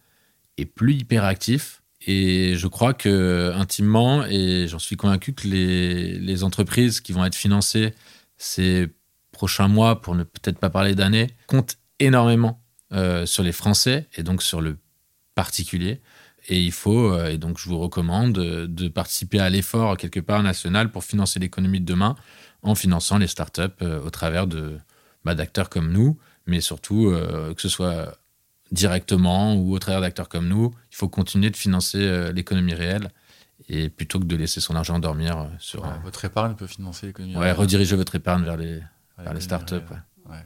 Speaker 1: est plus hyperactif. Et je crois que intimement, et j'en suis convaincu que les, les entreprises qui vont être financées ces prochains mois, pour ne peut-être pas parler d'années, comptent énormément sur les Français et donc sur le particulier. Et il faut, euh, et donc je vous recommande euh, de participer à l'effort quelque part national pour financer l'économie de demain en finançant les startups euh, au travers de, bah, d'acteurs comme nous, mais surtout euh, que ce soit directement ou au travers d'acteurs comme nous, il faut continuer de financer euh, l'économie réelle et plutôt que de laisser son argent dormir sur.
Speaker 2: Ouais,
Speaker 1: euh,
Speaker 2: votre épargne peut financer l'économie.
Speaker 1: ouais,
Speaker 2: réelle.
Speaker 1: rediriger votre épargne vers les, vers startups.
Speaker 2: réelle.
Speaker 1: ouais.
Speaker 2: Ouais.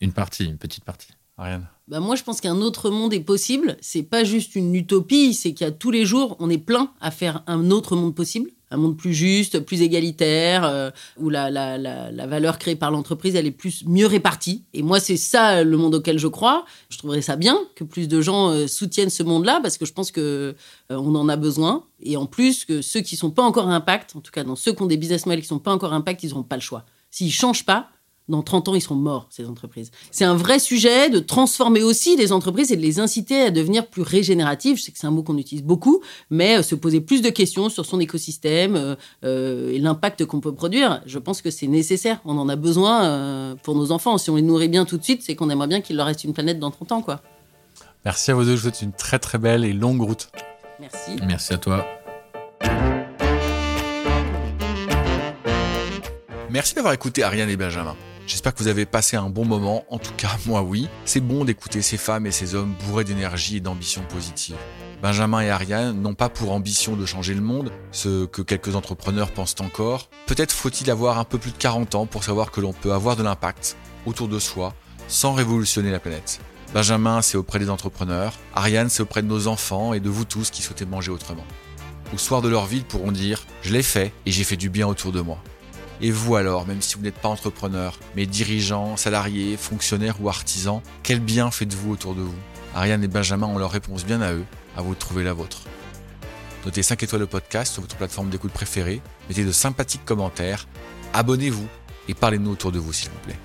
Speaker 1: Une partie, une petite partie.
Speaker 2: Ariane.
Speaker 3: Bah moi, je pense qu'un autre monde est possible. C'est pas juste une utopie, c'est a tous les jours, on est plein à faire un autre monde possible. Un monde plus juste, plus égalitaire, euh, où la, la, la, la valeur créée par l'entreprise, elle est plus mieux répartie. Et moi, c'est ça le monde auquel je crois. Je trouverais ça bien que plus de gens euh, soutiennent ce monde-là, parce que je pense que euh, on en a besoin. Et en plus, que ceux qui sont pas encore impact, en tout cas dans ceux qui ont des business models qui sont pas encore impact, ils n'auront pas le choix. S'ils changent pas, dans 30 ans, ils seront morts, ces entreprises. C'est un vrai sujet de transformer aussi les entreprises et de les inciter à devenir plus régénératives. Je sais que c'est un mot qu'on utilise beaucoup, mais euh, se poser plus de questions sur son écosystème euh, euh, et l'impact qu'on peut produire. Je pense que c'est nécessaire. On en a besoin euh, pour nos enfants. Si on les nourrit bien tout de suite, c'est qu'on aimerait bien qu'il leur reste une planète dans 30 ans, quoi.
Speaker 2: Merci à vous deux. Je vous souhaite une très très belle et longue route.
Speaker 3: Merci.
Speaker 1: Merci à toi.
Speaker 2: Merci d'avoir écouté Ariane et Benjamin. J'espère que vous avez passé un bon moment, en tout cas moi oui. C'est bon d'écouter ces femmes et ces hommes bourrés d'énergie et d'ambition positive. Benjamin et Ariane n'ont pas pour ambition de changer le monde, ce que quelques entrepreneurs pensent encore. Peut-être faut-il avoir un peu plus de 40 ans pour savoir que l'on peut avoir de l'impact autour de soi sans révolutionner la planète. Benjamin, c'est auprès des entrepreneurs. Ariane, c'est auprès de nos enfants et de vous tous qui souhaitez manger autrement. Au soir de leur vie, ils pourront dire « Je l'ai fait et j'ai fait du bien autour de moi ». Et vous alors, même si vous n'êtes pas entrepreneur, mais dirigeant, salarié, fonctionnaire ou artisan, quel bien faites-vous autour de vous? Ariane et Benjamin ont leur réponse bien à eux, à vous de trouver la vôtre. Notez 5 étoiles le podcast sur votre plateforme d'écoute préférée, mettez de sympathiques commentaires, abonnez-vous et parlez-nous autour de vous s'il vous plaît.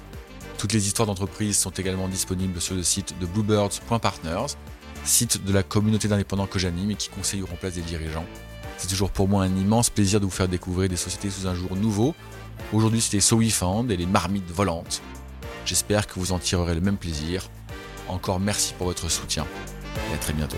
Speaker 2: Toutes les histoires d'entreprise sont également disponibles sur le site de bluebirds.partners, site de la communauté d'indépendants que j'anime et qui conseille ou remplace des dirigeants. C'est toujours pour moi un immense plaisir de vous faire découvrir des sociétés sous un jour nouveau. Aujourd'hui, c'était SoWeFound et les marmites volantes. J'espère que vous en tirerez le même plaisir. Encore merci pour votre soutien et à très bientôt.